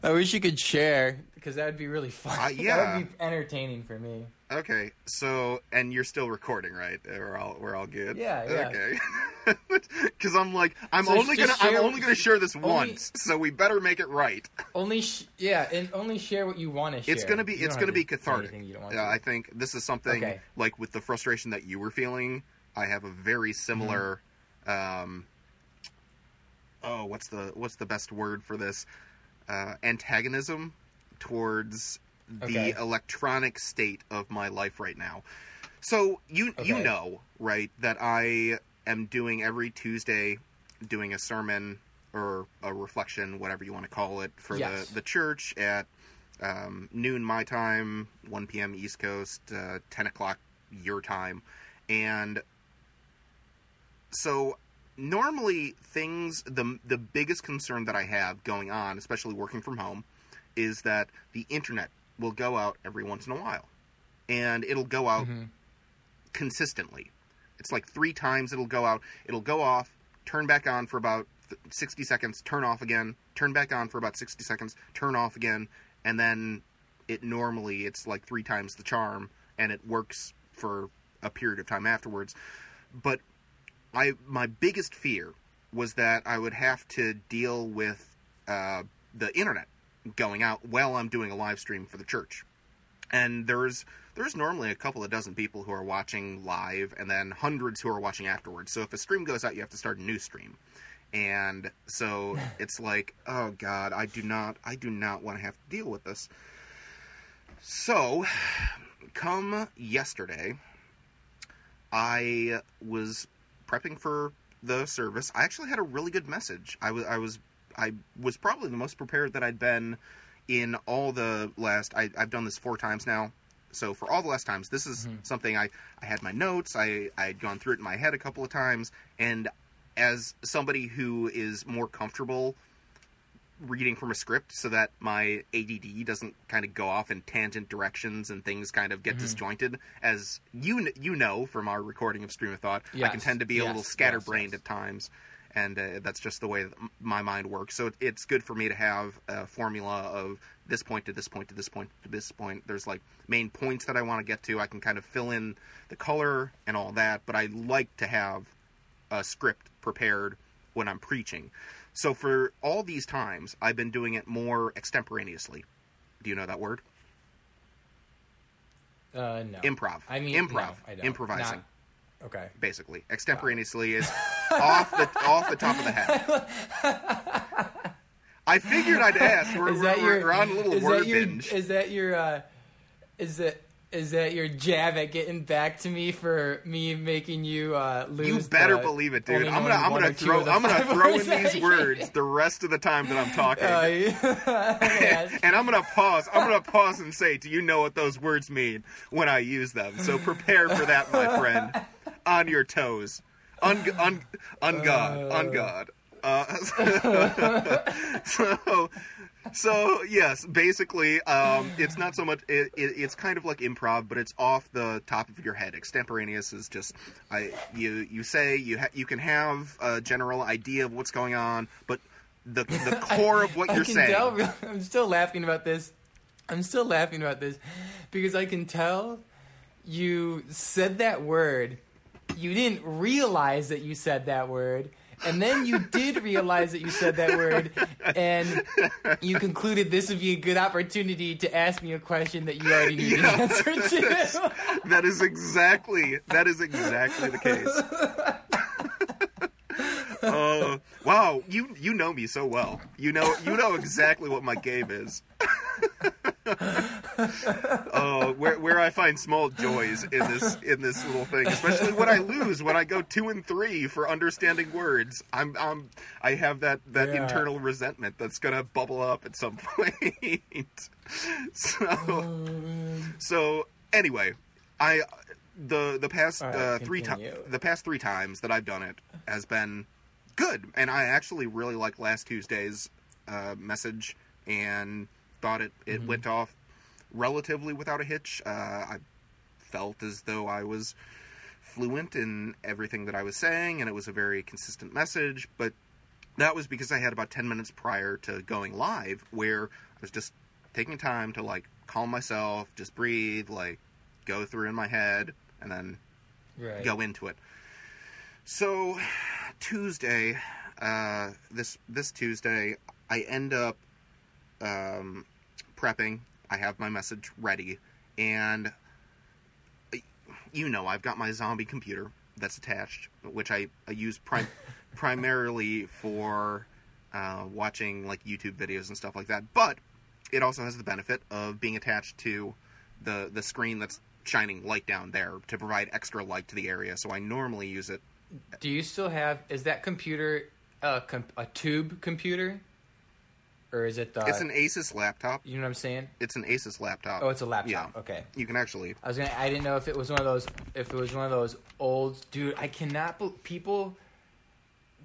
I wish you could share because that would be really fun. Uh, yeah. that would be entertaining for me. Okay, so and you're still recording, right? We're all we're all good. Yeah, yeah. Okay. Because I'm like, I'm So only gonna I'm only gonna share this only- once, so we better make it right. Only, sh- yeah, and only share what you want to share. It's gonna be You it's gonna be cathartic. anything you don't want Yeah, to. I think this is something Okay. like with the frustration that you were feeling. I have a very similar. Mm-hmm. Um, oh, what's the what's the best word for this? Uh, antagonism towards the Okay. electronic state of my life right now. So you you know right that I am doing every Tuesday doing a sermon or a reflection, whatever you want to call it, for Yes. the the church at um, noon my time, 1 p.m. East Coast, uh, 10 o'clock your time, and so normally things the the biggest concern that I have going on, especially working from home, is that the internet will go out every once in a while, and it'll go out Mhm. consistently. It's like three times it'll go out. It'll go off, turn back on for about 60 seconds, turn off again, turn back on for about 60 seconds, turn off again, and then it normally it's like three times the charm and it works for a period of time afterwards. But I my biggest fear was that I would have to deal with uh, the internet going out while I'm doing a live stream for the church. And there's there's normally a couple of dozen people who are watching live and then hundreds who are watching afterwards. So if a stream goes out, you have to start a new stream. And so it's like, oh god, I do not I do not want to have to deal with this. So, come yesterday, I was prepping for the service. I actually had a really good message. I was I was I was probably the most prepared that I'd been in all the last. I, I've done this four times now. So for all the last times, this is Mhm. something I I had my notes. I I had gone through it in my head a couple of times, and as somebody who is more comfortable reading from a script so that my ADD doesn't kind of go off in tangent directions and things kind of get Mhm. disjointed. As you you know from our recording of Stream of Thought, I can tend to be a little scatterbrained yes. at times, and uh, that's just the way that my mind works. So it- it's good for me to have a formula of this point to this point to this point to this point. There's like main points that I want to get to. I can kind of fill in the color and all that, but I like to have a script prepared when I'm preaching. So for all these times, I've been doing it more extemporaneously. Do you know that word? Uh, no. Improv. I mean, improv. no. Improvising, Not- okay. basically. Extemporaneously is off the off the top of the head. I figured I'd ask. We're, is that we're, your? we're on a little word your? binge. Is that your? Uh, is that? Is that your jab at getting back to me for me making you uh, lose? You better believe it, dude. I'm gonna I'm gonna throw I'm gonna throw in these words the rest of the time that I'm talking. Uh, yeah. and I'm gonna pause. I'm gonna pause and say, "Do you know what those words mean when I use them?" So prepare for that, my friend. On your toes, on on on God, on God. Uh, so, so yes, basically, um, it's not so much. It, it, it's kind of like improv, but it's off the top of your head. Extemporaneous is just, I you you say you ha- you can have a general idea of what's going on, but the the core of what I you're can saying. tell. I'm still laughing about this I'm still laughing about this because I can tell you said that word. You didn't realize that you said that word. And then you did realize that you said that word, and you concluded this would be a good opportunity to ask me a question that you already knew the answer to. That is exactly that is exactly the case. Uh, wow, you you know me so well. You know you know exactly what my game is. uh, where where I find small joys in this in this little thing, especially when I lose, when I go two and three for understanding words, I'm I'm I have that that Yeah. internal resentment that's gonna bubble up at some point. so so anyway, I the the past right, uh, three times the past three times that I've done it has been good, and I actually really like last Tuesday's uh, message and thought it it Mm-hmm. went off relatively without a hitch. Uh, I felt as though I was fluent in everything that I was saying, and it was a very consistent message. But that was because I had about ten minutes prior to going live, where I was just taking time to like calm myself, just breathe, like go through in my head, and then Right. go into it. So Tuesday, uh, this this Tuesday, I end up um, prepping. I have my message ready, and you know I've got my zombie computer that's attached, which I, I use prim- primarily for uh, watching like YouTube videos and stuff like that. But it also has the benefit of being attached to the the screen that's shining light down there to provide extra light to the area. So I normally use it. Do you still have? Is that computer a com- a tube computer, or is it the? it's an Asus laptop. you know what I'm saying? It's an Asus laptop. Oh, it's a laptop. Yeah. Okay. You can actually. I was gonna. I didn't know if it was one of those. If it was one of those old dude. I cannot. people.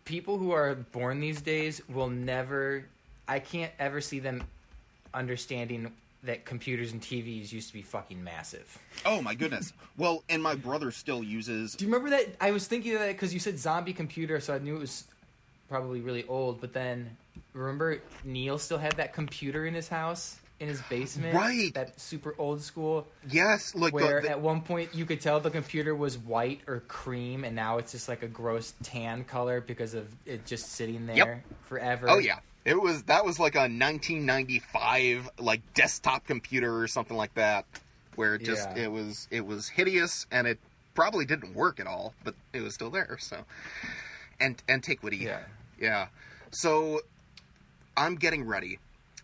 People who are born these days will never. I can't ever see them understanding that computers and TVs used to be fucking massive. Oh my goodness. well, and my brother still uses. Do you remember that? I was thinking of that because you said zombie computer, so I knew it was probably really old. But then, remember Neil still had that computer in his house, in his basement, Right. That super old school. Yes, like the- where the, at one point you could tell the computer was white or cream, and now it's just like a gross tan color because of it just sitting there Yep. forever. Oh yeah, it was that was like a 1995 like desktop computer or something like that, where it just Yeah. it was it was hideous and it probably didn't work at all, but it was still there. So, and antiquity, Yeah. yeah. So I'm getting ready,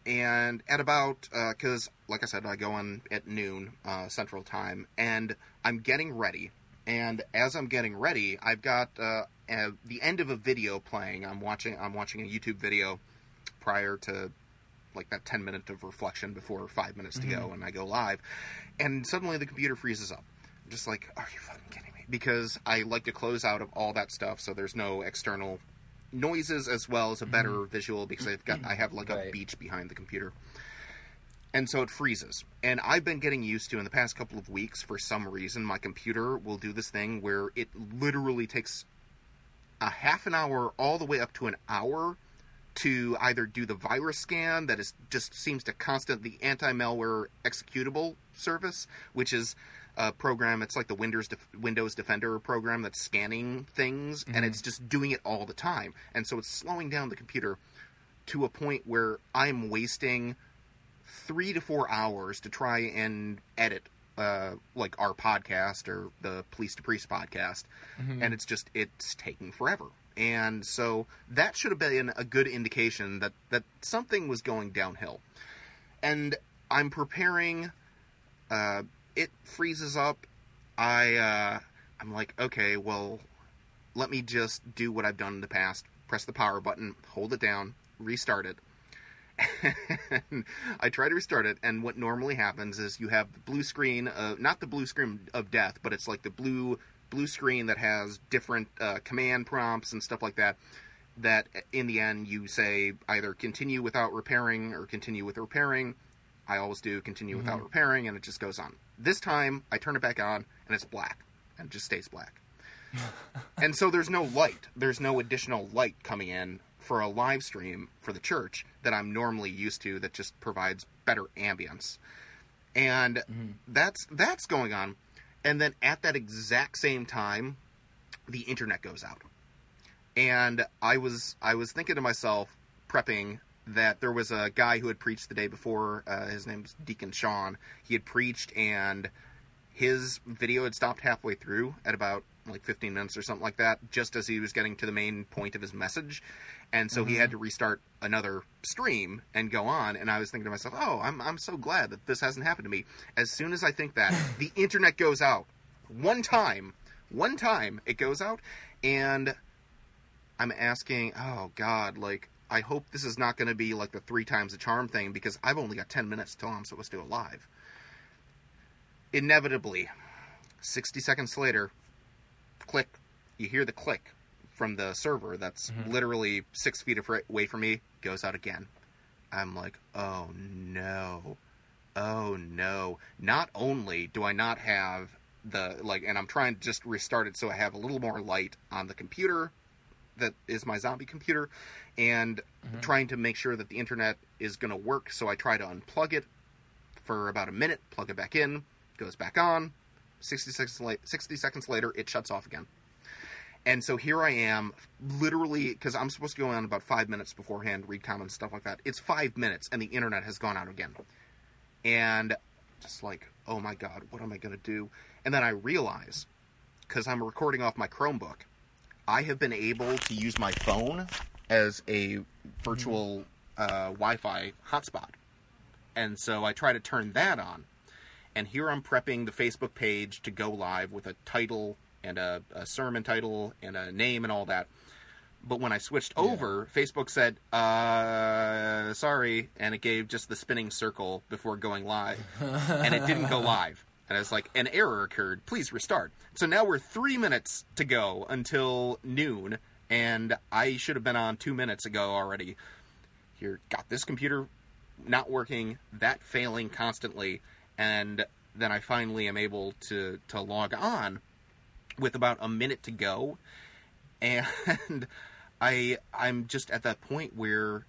and at about because like I said, I go on at noon uh, Central Time, and I'm getting ready. And as I'm getting ready, I've got uh, uh, the end of a video playing. I'm watching. I'm watching a YouTube video prior to like that 10 minute of reflection before five minutes to go, mm-hmm. and I go live, and suddenly the computer freezes up. I'm just like, are you fucking kidding me? Because I like to close out of all that stuff, so there's no external noises as well as a better mm-hmm. visual because I've got I have like a beach behind the computer. And so it freezes. And I've been getting used to in the past couple of weeks for some reason my computer will do this thing where it literally takes a half an hour all the way up to an hour to either do the virus scan that is just seems to constant the anti-malware executable service, which is a program. It's like the Windows Def- Windows Defender program that's scanning things, and it's just doing it all the time. And so it's slowing down the computer to a point where I'm wasting three to four hours to try and edit uh, like our podcast or the Police to Priest podcast, and it's just it's taking forever. And so that should have been a good indication that that something was going downhill. And I'm preparing. Uh, it freezes up. I uh, I'm like, okay, well, let me just do what I've done in the past. Press the power button, hold it down, restart it. And I try to restart it, and what normally happens is you have the blue screen, uh, not the blue screen of death, but it's like the blue blue screen that has different uh, command prompts and stuff like that. That in the end you say either continue without repairing or continue with repairing. I always do continue without repairing, and it just goes on. This time I turn it back on, and it's black, and it just stays black. and so there's no light. There's no additional light coming in for a live stream for the church that I'm normally used to that just provides better ambience. And that's that's going on. And then at that exact same time, the internet goes out. And I was I was thinking to myself, prepping that there was a guy who had preached the day before. Uh, his name's Deacon Sean. He had preached, and his video had stopped halfway through at about like 15 minutes or something like that, just as he was getting to the main point of his message. And so he mm-hmm. had to restart another stream and go on. And I was thinking to myself, oh, I'm, I'm so glad that this hasn't happened to me. As soon as I think that, the internet goes out. One time, one time it goes out. And I'm asking, oh, God, like, I hope this is not going to be like the three times the charm thing because I've only got 10 minutes till I'm supposed to live. Inevitably, 60 seconds later, click, you hear the click from the server that's mm-hmm. literally six feet away from me, goes out again. I'm like, oh no. Oh no. Not only do I not have the, like, and I'm trying to just restart it so I have a little more light on the computer that is my zombie computer and mm-hmm. trying to make sure that the internet is going to work. So I try to unplug it for about a minute, plug it back in, goes back on. 60 seconds, la- 60 seconds later, it shuts off again. And so here I am, literally, because I'm supposed to go on about five minutes beforehand, read comments, stuff like that. It's five minutes, and the internet has gone out again. And just like, oh my God, what am I going to do? And then I realize, because I'm recording off my Chromebook, I have been able to use my phone as a virtual uh, Wi Fi hotspot. And so I try to turn that on. And here I'm prepping the Facebook page to go live with a title and a, a sermon title and a name and all that. But when I switched over, Facebook said, uh, sorry. And it gave just the spinning circle before going live. and it didn't go live. And I was like, an error occurred. Please restart. So now we're three minutes to go until noon. And I should have been on two minutes ago already. Here, got this computer not working, that failing constantly. And then I finally am able to, to log on with about a minute to go. And I I'm just at that point where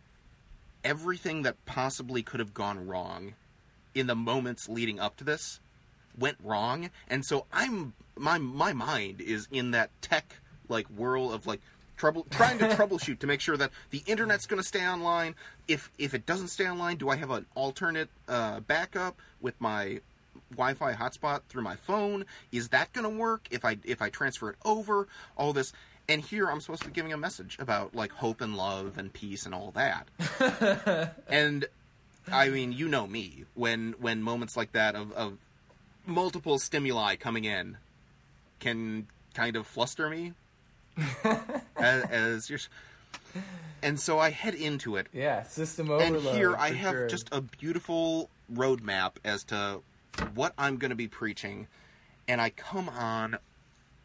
everything that possibly could have gone wrong in the moments leading up to this went wrong and so i'm my my mind is in that tech like whirl of like trouble trying to troubleshoot to make sure that the internet's going to stay online. If if it doesn't stay online do i have an alternate uh, backup with my wi-fi hotspot through my phone? Is that going to work if i if i transfer it over? All this. And here i'm supposed to be giving a message about like hope and love and peace and all that. And I mean, you know me. When when moments like that of, of multiple stimuli coming in can kind of fluster me, as, as you're, and so I head into it. Yeah, system overload. And here I have sure. just a beautiful roadmap as to what I'm going to be preaching, and I come on,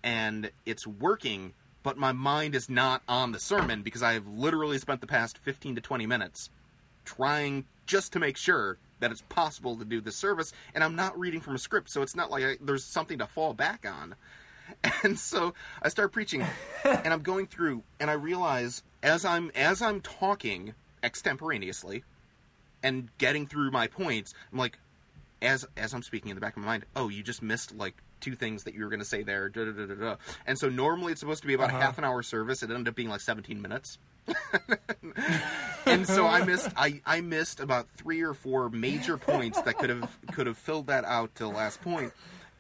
and it's working, but my mind is not on the sermon because I have literally spent the past 15 to 20 minutes trying just to make sure that it's possible to do the service, and I'm not reading from a script, so it's not like I, there's something to fall back on. And so I start preaching, and I'm going through, and I realize as I'm as I'm talking extemporaneously and getting through my points, I'm like, as as I'm speaking in the back of my mind, oh, you just missed like two things that you were going to say there. Da, da, da, da, da. And so normally it's supposed to be about a Uh-huh. half an hour service. It ended up being like 17 minutes. and so I missed I, I missed about three or four major points that could have could have filled that out to the last point.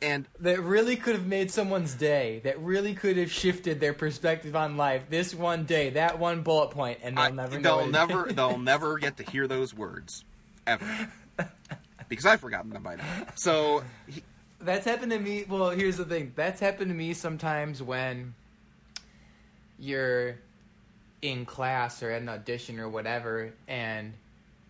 And that really could have made someone's day. That really could have shifted their perspective on life. This one day, that one bullet point, and they'll I- never they'll never is. they'll never get to hear those words ever because I've forgotten them by now. So he, That's happened to me. Well, here's the thing. That's happened to me sometimes when you're in class or at an audition or whatever, and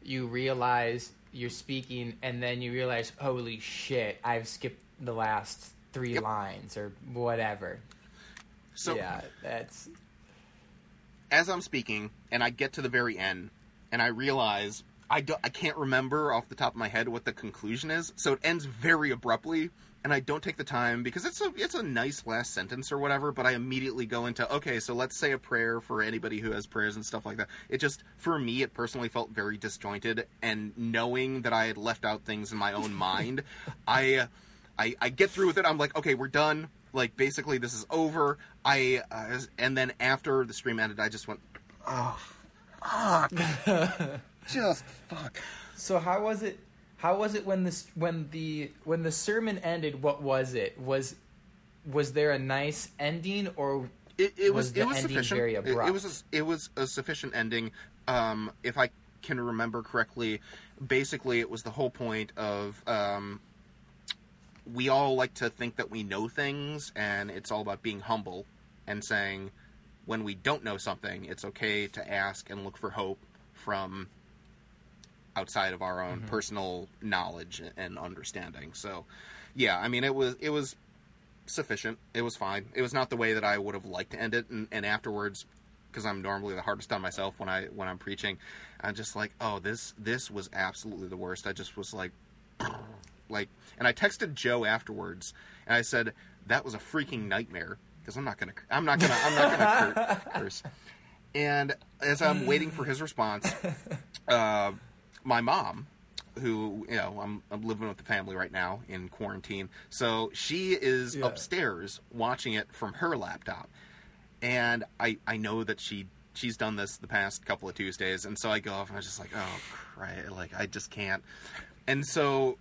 you realize you're speaking, and then you realize, holy shit, I've skipped the last three Yep. lines or whatever. so yeah, that's as I'm speaking and I get to the very end and I realize I, don't, I can't remember off the top of my head what the conclusion is, so it ends very abruptly and I don't take the time because it's a it's a nice last sentence or whatever, but I immediately go into okay, so let's say a prayer for anybody who has prayers and stuff like that. It just for me it personally felt very disjointed and knowing that I had left out things in my own mind, I I I get through with it. I'm like, okay, we're done. Like basically this is over. I uh, and then after the stream ended, I just went, oh fuck, just fuck. So how was it? How was it when this when the when the sermon ended? What was it? Was was there a nice ending or It, it was, Was the it was ending sufficient. very It- It, was a, it was a sufficient ending. Um, if I can remember correctly, basically it was the whole point of um, we all like to think that we know things, and it's all about being humble and saying when we don't know something, it's okay to ask and look for hope from outside of our own Mm-hmm. personal knowledge and understanding. So, yeah, I mean, it was it was sufficient. It was fine. It was not the way that I would have liked to end it. And, and afterwards, because I'm normally the hardest on myself when I when I'm preaching, I'm just like, oh, this this was absolutely the worst. I just was like, like, and I texted Joe afterwards, and I said that was a freaking nightmare because I'm not gonna I'm not gonna I'm not gonna cur- curse. And as I'm waiting for his response, uh, my mom, who you know I'm, I'm living with the family right now in quarantine, so she is Yeah. upstairs watching it from her laptop, and I I know that she she's done this the past couple of Tuesdays, and so I go off and I was just like, oh, crap, like I just can't, and so.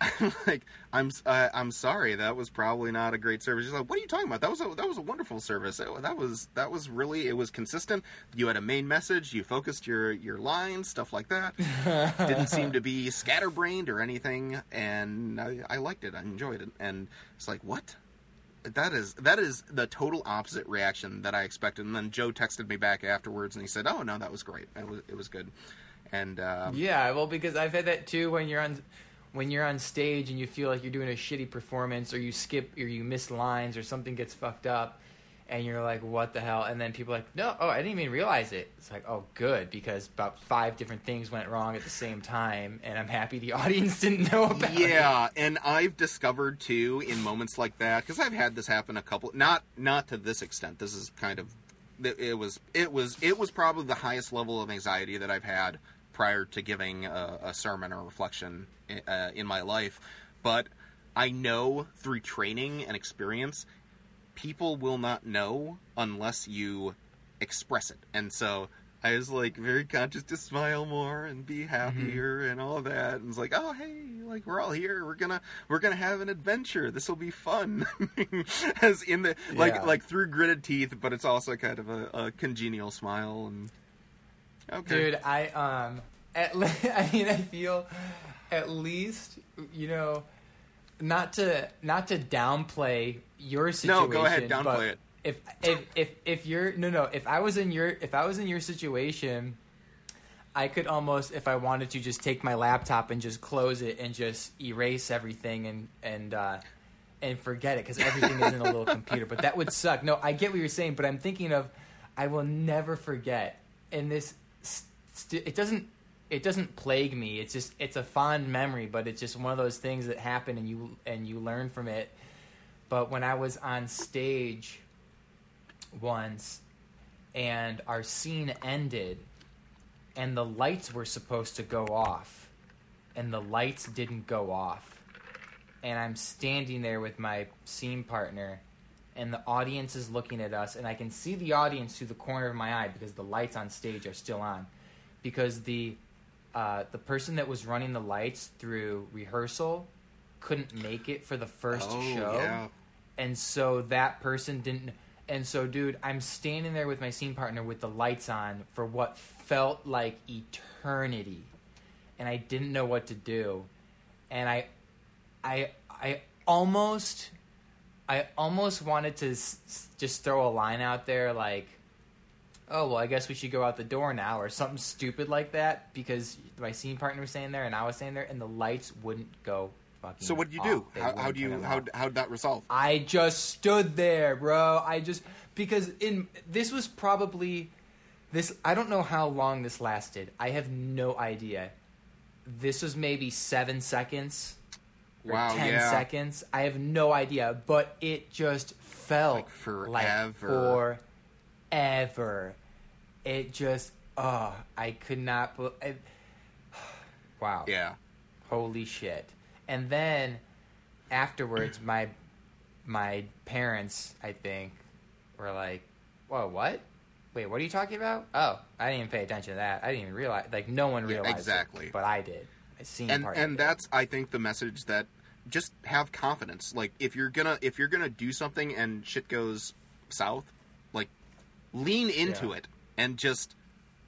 I'm like I'm uh, I'm sorry that was probably not a great service. She's like, what are you talking about? That was a that was a wonderful service. It- that was that was really it was consistent. You had a main message. You focused your your lines, stuff like that. Didn't seem to be scatterbrained or anything, and I, I liked it. I enjoyed it. And it's like what? That is that is the total opposite reaction that I expected. And then Joe texted me back afterwards, and he said, "Oh no, that was great. It was it was good." And um, Yeah, well, because I've had that too when you're on when you're on stage and you feel like you're doing a shitty performance or you skip or you miss lines or something gets fucked up and you're like, what the hell? And then people are like, no, oh, I didn't even realize it. It's like, oh, good, because about five different things went wrong at the same time, and I'm happy the audience didn't know about it. yeah and i've discovered too in moments like that because i've had this happen a couple not not to this extent this is kind of it was it was it was probably the highest level of anxiety that i've had prior to giving a, a sermon or reflection uh, in my life but i know through training and experience people will not know unless you express it and so I was like very conscious to smile more and be happier and all that. And it's like, oh hey, like we're all here. We're gonna we're gonna have an adventure. This will be fun. As in the like Yeah. like through gritted teeth, but it's also kind of a, a congenial smile and okay. Dude, I um, at le- I mean, I feel at least you know, not to not to downplay your situation. No, go ahead, downplay it. If if if if you're no no if I was in your if I was in your situation, I could almost if I wanted to just take my laptop and just close it and just erase everything and and uh, and forget it because everything is in a little computer. But that would suck. No, I get what you're saying, but I'm thinking of I will never forget. in this st- it doesn't it doesn't plague me. It's just it's a fond memory, but it's just one of those things that happen and you and you learn from it. But when I was on stage once and our scene ended and the lights were supposed to go off and the lights didn't go off and I'm standing there with my scene partner and the audience is looking at us and I can see the audience through the corner of my eye because the lights on stage are still on because the uh, the person that was running the lights through rehearsal couldn't make it for the first oh show yeah. and so that person didn't and so dude i'm standing there with my scene partner with the lights on for what felt like eternity and i didn't know what to do and i i i almost i almost wanted to s- s- just throw a line out there like oh well i guess we should go out the door now or something stupid like that because my scene partner was standing there and i was standing there and the lights wouldn't go fucking So what did you off. do? They How, how wouldn't do you them how off. how'd that resolve? I just stood there, bro. I just because in this was probably this I don't know how long this lasted. I have no idea. This was maybe 7 seconds or Wow, 10 yeah. seconds. I have no idea, but it just felt Like forever. Like forever. It just, oh, I could not. bel- I, wow. Yeah. Holy shit. And then afterwards, my my parents, I think, were like, "Whoa, what? Wait, what are you talking about? Oh, I didn't even pay attention to that. I didn't even realize. Like, no one Yeah, realized it, exactly. but I did. I seen and part and of it. that's I think the message that just have confidence. Like if you're gonna if you're gonna do something and shit goes south, lean into Yeah. it and just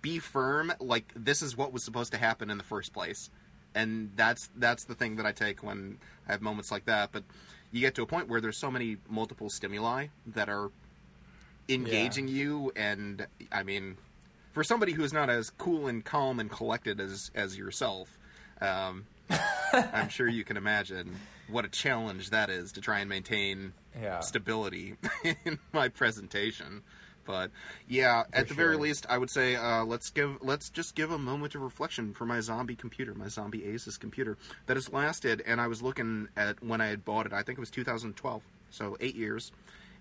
be firm. Like this is what was supposed to happen in the first place, and that's that's the thing that I take when I have moments like that. But you get to a point where there's so many multiple stimuli that are engaging you, and I mean, for somebody who's not as cool and calm and collected as as yourself. Um, I'm sure you can imagine what a challenge that is to try and maintain Yeah. stability in my presentation. But yeah, at the very least, I would say uh, let's give let's just give a moment of reflection for my zombie computer, my zombie Asus computer that has lasted. And I was looking at when I had bought it. I think it was 2012, so eight years.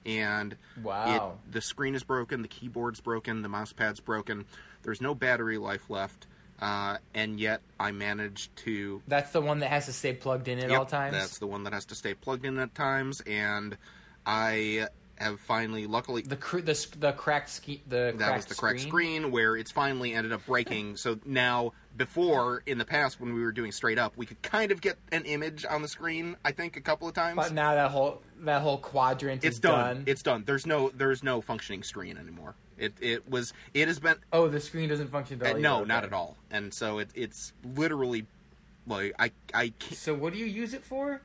And Wow. it, the screen is broken, the keyboard's broken, the mouse pad's broken. There's no battery life left, uh, and yet I managed to That's the one that has to stay plugged in at Yep, all times. That's the one that has to stay plugged in at times, and I have finally, luckily, the cr- the the cracked ski- the that was the cracked screen where it's finally ended up breaking. so now, before in the past when we were doing straight up, we could kind of get an image on the screen. I think a couple of times. But now that whole that whole quadrant it's is done. It's done. There's no there's no functioning screen anymore. It it was it has been oh, the screen doesn't function. at uh, no either. not at all. And so it it's literally like I I can't, So what do you use it for?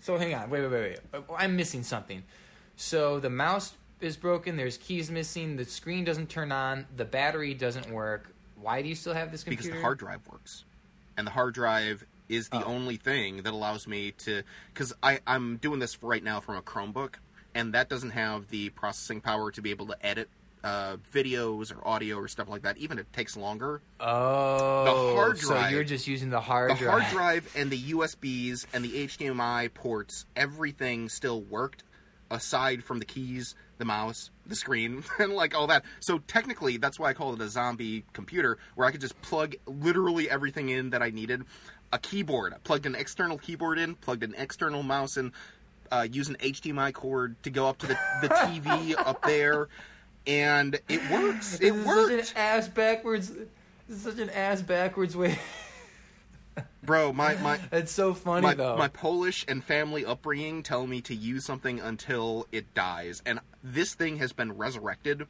So hang on, wait, wait, wait, wait. I'm missing something. So the mouse is broken. There's keys missing. The screen doesn't turn on. The battery doesn't work. Why do you still have this computer? because the hard drive works, and the hard drive is the Oh. only thing that allows me to. Because I I'm doing this right now from a Chromebook, and that doesn't have the processing power to be able to edit uh, videos or audio or stuff like that. Even if it takes longer. Oh, The hard drive. So you're just using the hard drive. the drive. hard drive and the USBs and the HDMI ports, everything still worked aside from the keys, the mouse, the screen, and like all that. So technically, that's why I call it a zombie computer, where I could just plug literally everything in that I needed. A keyboard, I plugged an external keyboard in, plugged an external mouse in, uh, use an HDMI cord to go up to the, the TV up there, and it works. It This is worked. Such an ass backwards. This is such an ass backwards way. Bro, my, my, It's so funny my, though. my Polish and family upbringing tell me to use something until it dies, and this thing has been resurrected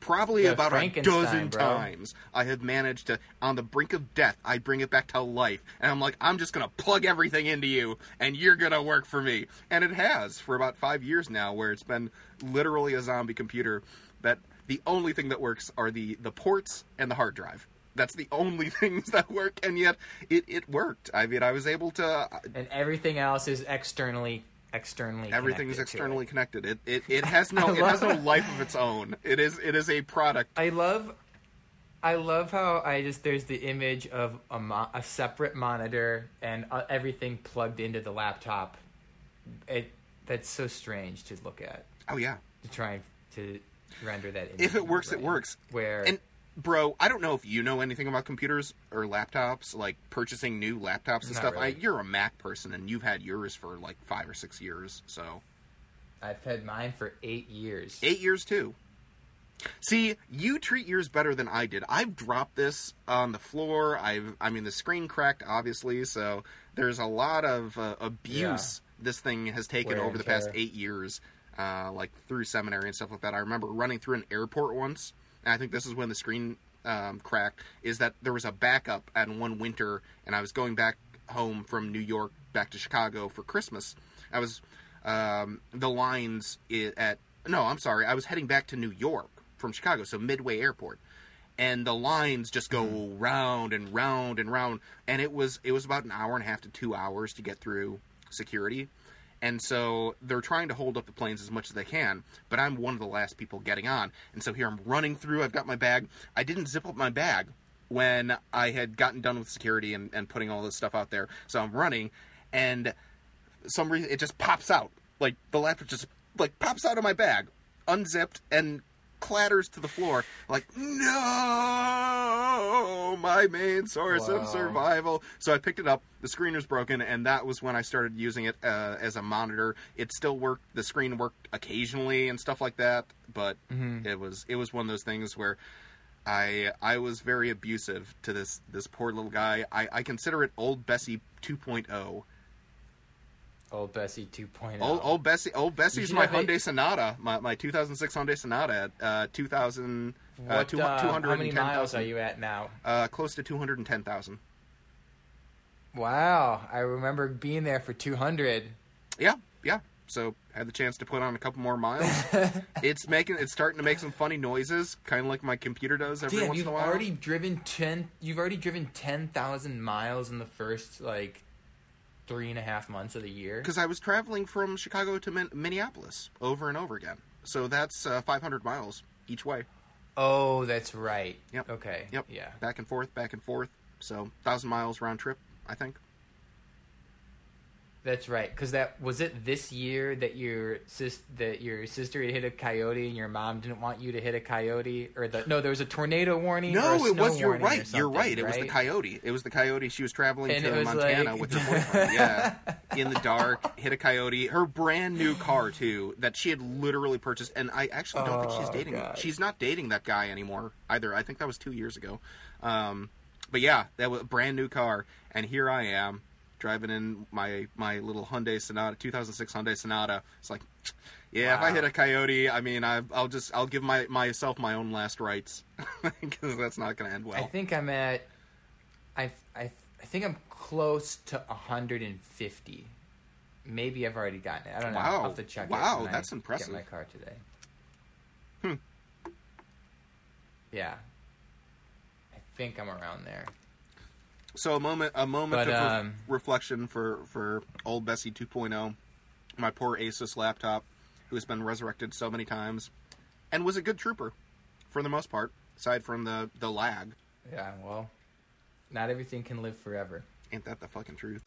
probably The about a dozen bro. times. I have managed to, on the brink of death, I bring it back to life, and I'm like, I'm just gonna plug everything into you, and you're gonna work for me, and it has for about five years now, where it's been literally a zombie computer. That the only thing that works are the the ports and the hard drive. That's the only things that work, and yet it, it worked. I mean, I was able to and everything else is externally externally. everything's connected to externally it. connected. It, it it has no it has no life of its own. It is it is a product. I love, I love how I just there's the image of a mo- a separate monitor and uh, everything plugged into the laptop. It that's so strange to look at Oh yeah. to try and to render that. Image If it works, it works. Where And bro, I don't know if you know anything about computers or laptops, like purchasing new laptops and Not stuff. I, you're a Mac person, and you've had yours for like five or six years. So I've had mine for eight years. eight years too. See, you treat yours better than I did. I've dropped this on the floor. I've, I mean, the screen cracked, obviously. So there's a lot of uh, abuse this thing has taken Wear over and the past tear. eight years, uh, like through seminary and stuff like that. I remember running through an airport once, and I think this is when the screen um, cracked. Is that there was a backup at one winter, and I was going back home from New York back to Chicago for Christmas. I was um, the lines at no, I'm sorry, I was heading back to New York from Chicago, so Midway Airport, and the lines just go round and round and round, and it was it was about an hour and a half to two hours to get through security. And so they're trying to hold up the planes as much as they can, but I'm one of the last people getting on. And so here I'm running through, I've got my bag. I didn't zip up my bag when I had gotten done with security and, and putting all this stuff out there. So I'm running, and some reason it just pops out. Like the laptop just like pops out of my bag, unzipped and clatters to the floor. Like, no, my main source Wow. of survival. So I picked it up. The screen was broken, and that was when I started using it uh, as a monitor. It still worked. The screen worked occasionally and stuff like that, but Mhm. it was it was one of those things where. I I was very abusive to this this poor little guy. I, I consider it old Bessie 2.0. Old Bessie 2.0. Old, old Bessie, old Bessie's my a- Hyundai Sonata, my, my 2006 Hyundai Sonata at uh, 2000, uh, two, uh, how many 210,000, miles are you at now? Uh, close to 210,000. Wow, I remember being there for 200. Yeah, yeah. So had the chance to put on a couple more miles. it's making, it's starting to make some funny noises, kind of like my computer does every Damn, once in a while. You've already driven 10. You've already driven 10,000 miles in the first like three and a half months of the year. Because I was traveling from Chicago to Min- Minneapolis over and over again. So that's uh, 500 miles each way. Oh, that's right. Yep. Okay. Yep. Yeah. Back and forth, back and forth. So thousand miles round trip, I think. That's right. Because that was it. This year that your sis that your sister had hit a coyote and your mom didn't want you to hit a coyote, or the no, there was a tornado warning. No, it was. You're right. You're right. It was the coyote. It was the coyote. She was traveling And to was Montana like- with her boyfriend. yeah, in the dark, hit a coyote. Her brand new car too, that she had literally purchased. And I actually don't think she's Oh, dating. God. She's not dating that guy anymore either. I think that was two years ago. Um, but yeah, that was a brand new car, and here I am driving in my my little Hyundai Sonata, 2006 Hyundai Sonata. It's like, yeah, if I hit a coyote, I mean, I, I'll just I'll give my myself my own last rites because that's not going to end well. I think I'm at. I I I think I'm close to 150. Maybe I've already gotten it. I don't know. Wow. I'll have to check. it Wow, when I that's impressive. Get my car today. Hmm. Yeah. I think I'm around there. So a moment, a moment But, of re- um, reflection for for old Bessie 2.0, my poor Asus laptop, who has been resurrected so many times, and was a good trooper, for the most part, aside from the the lag. Yeah. Well, not everything can live forever. Ain't that the fucking truth?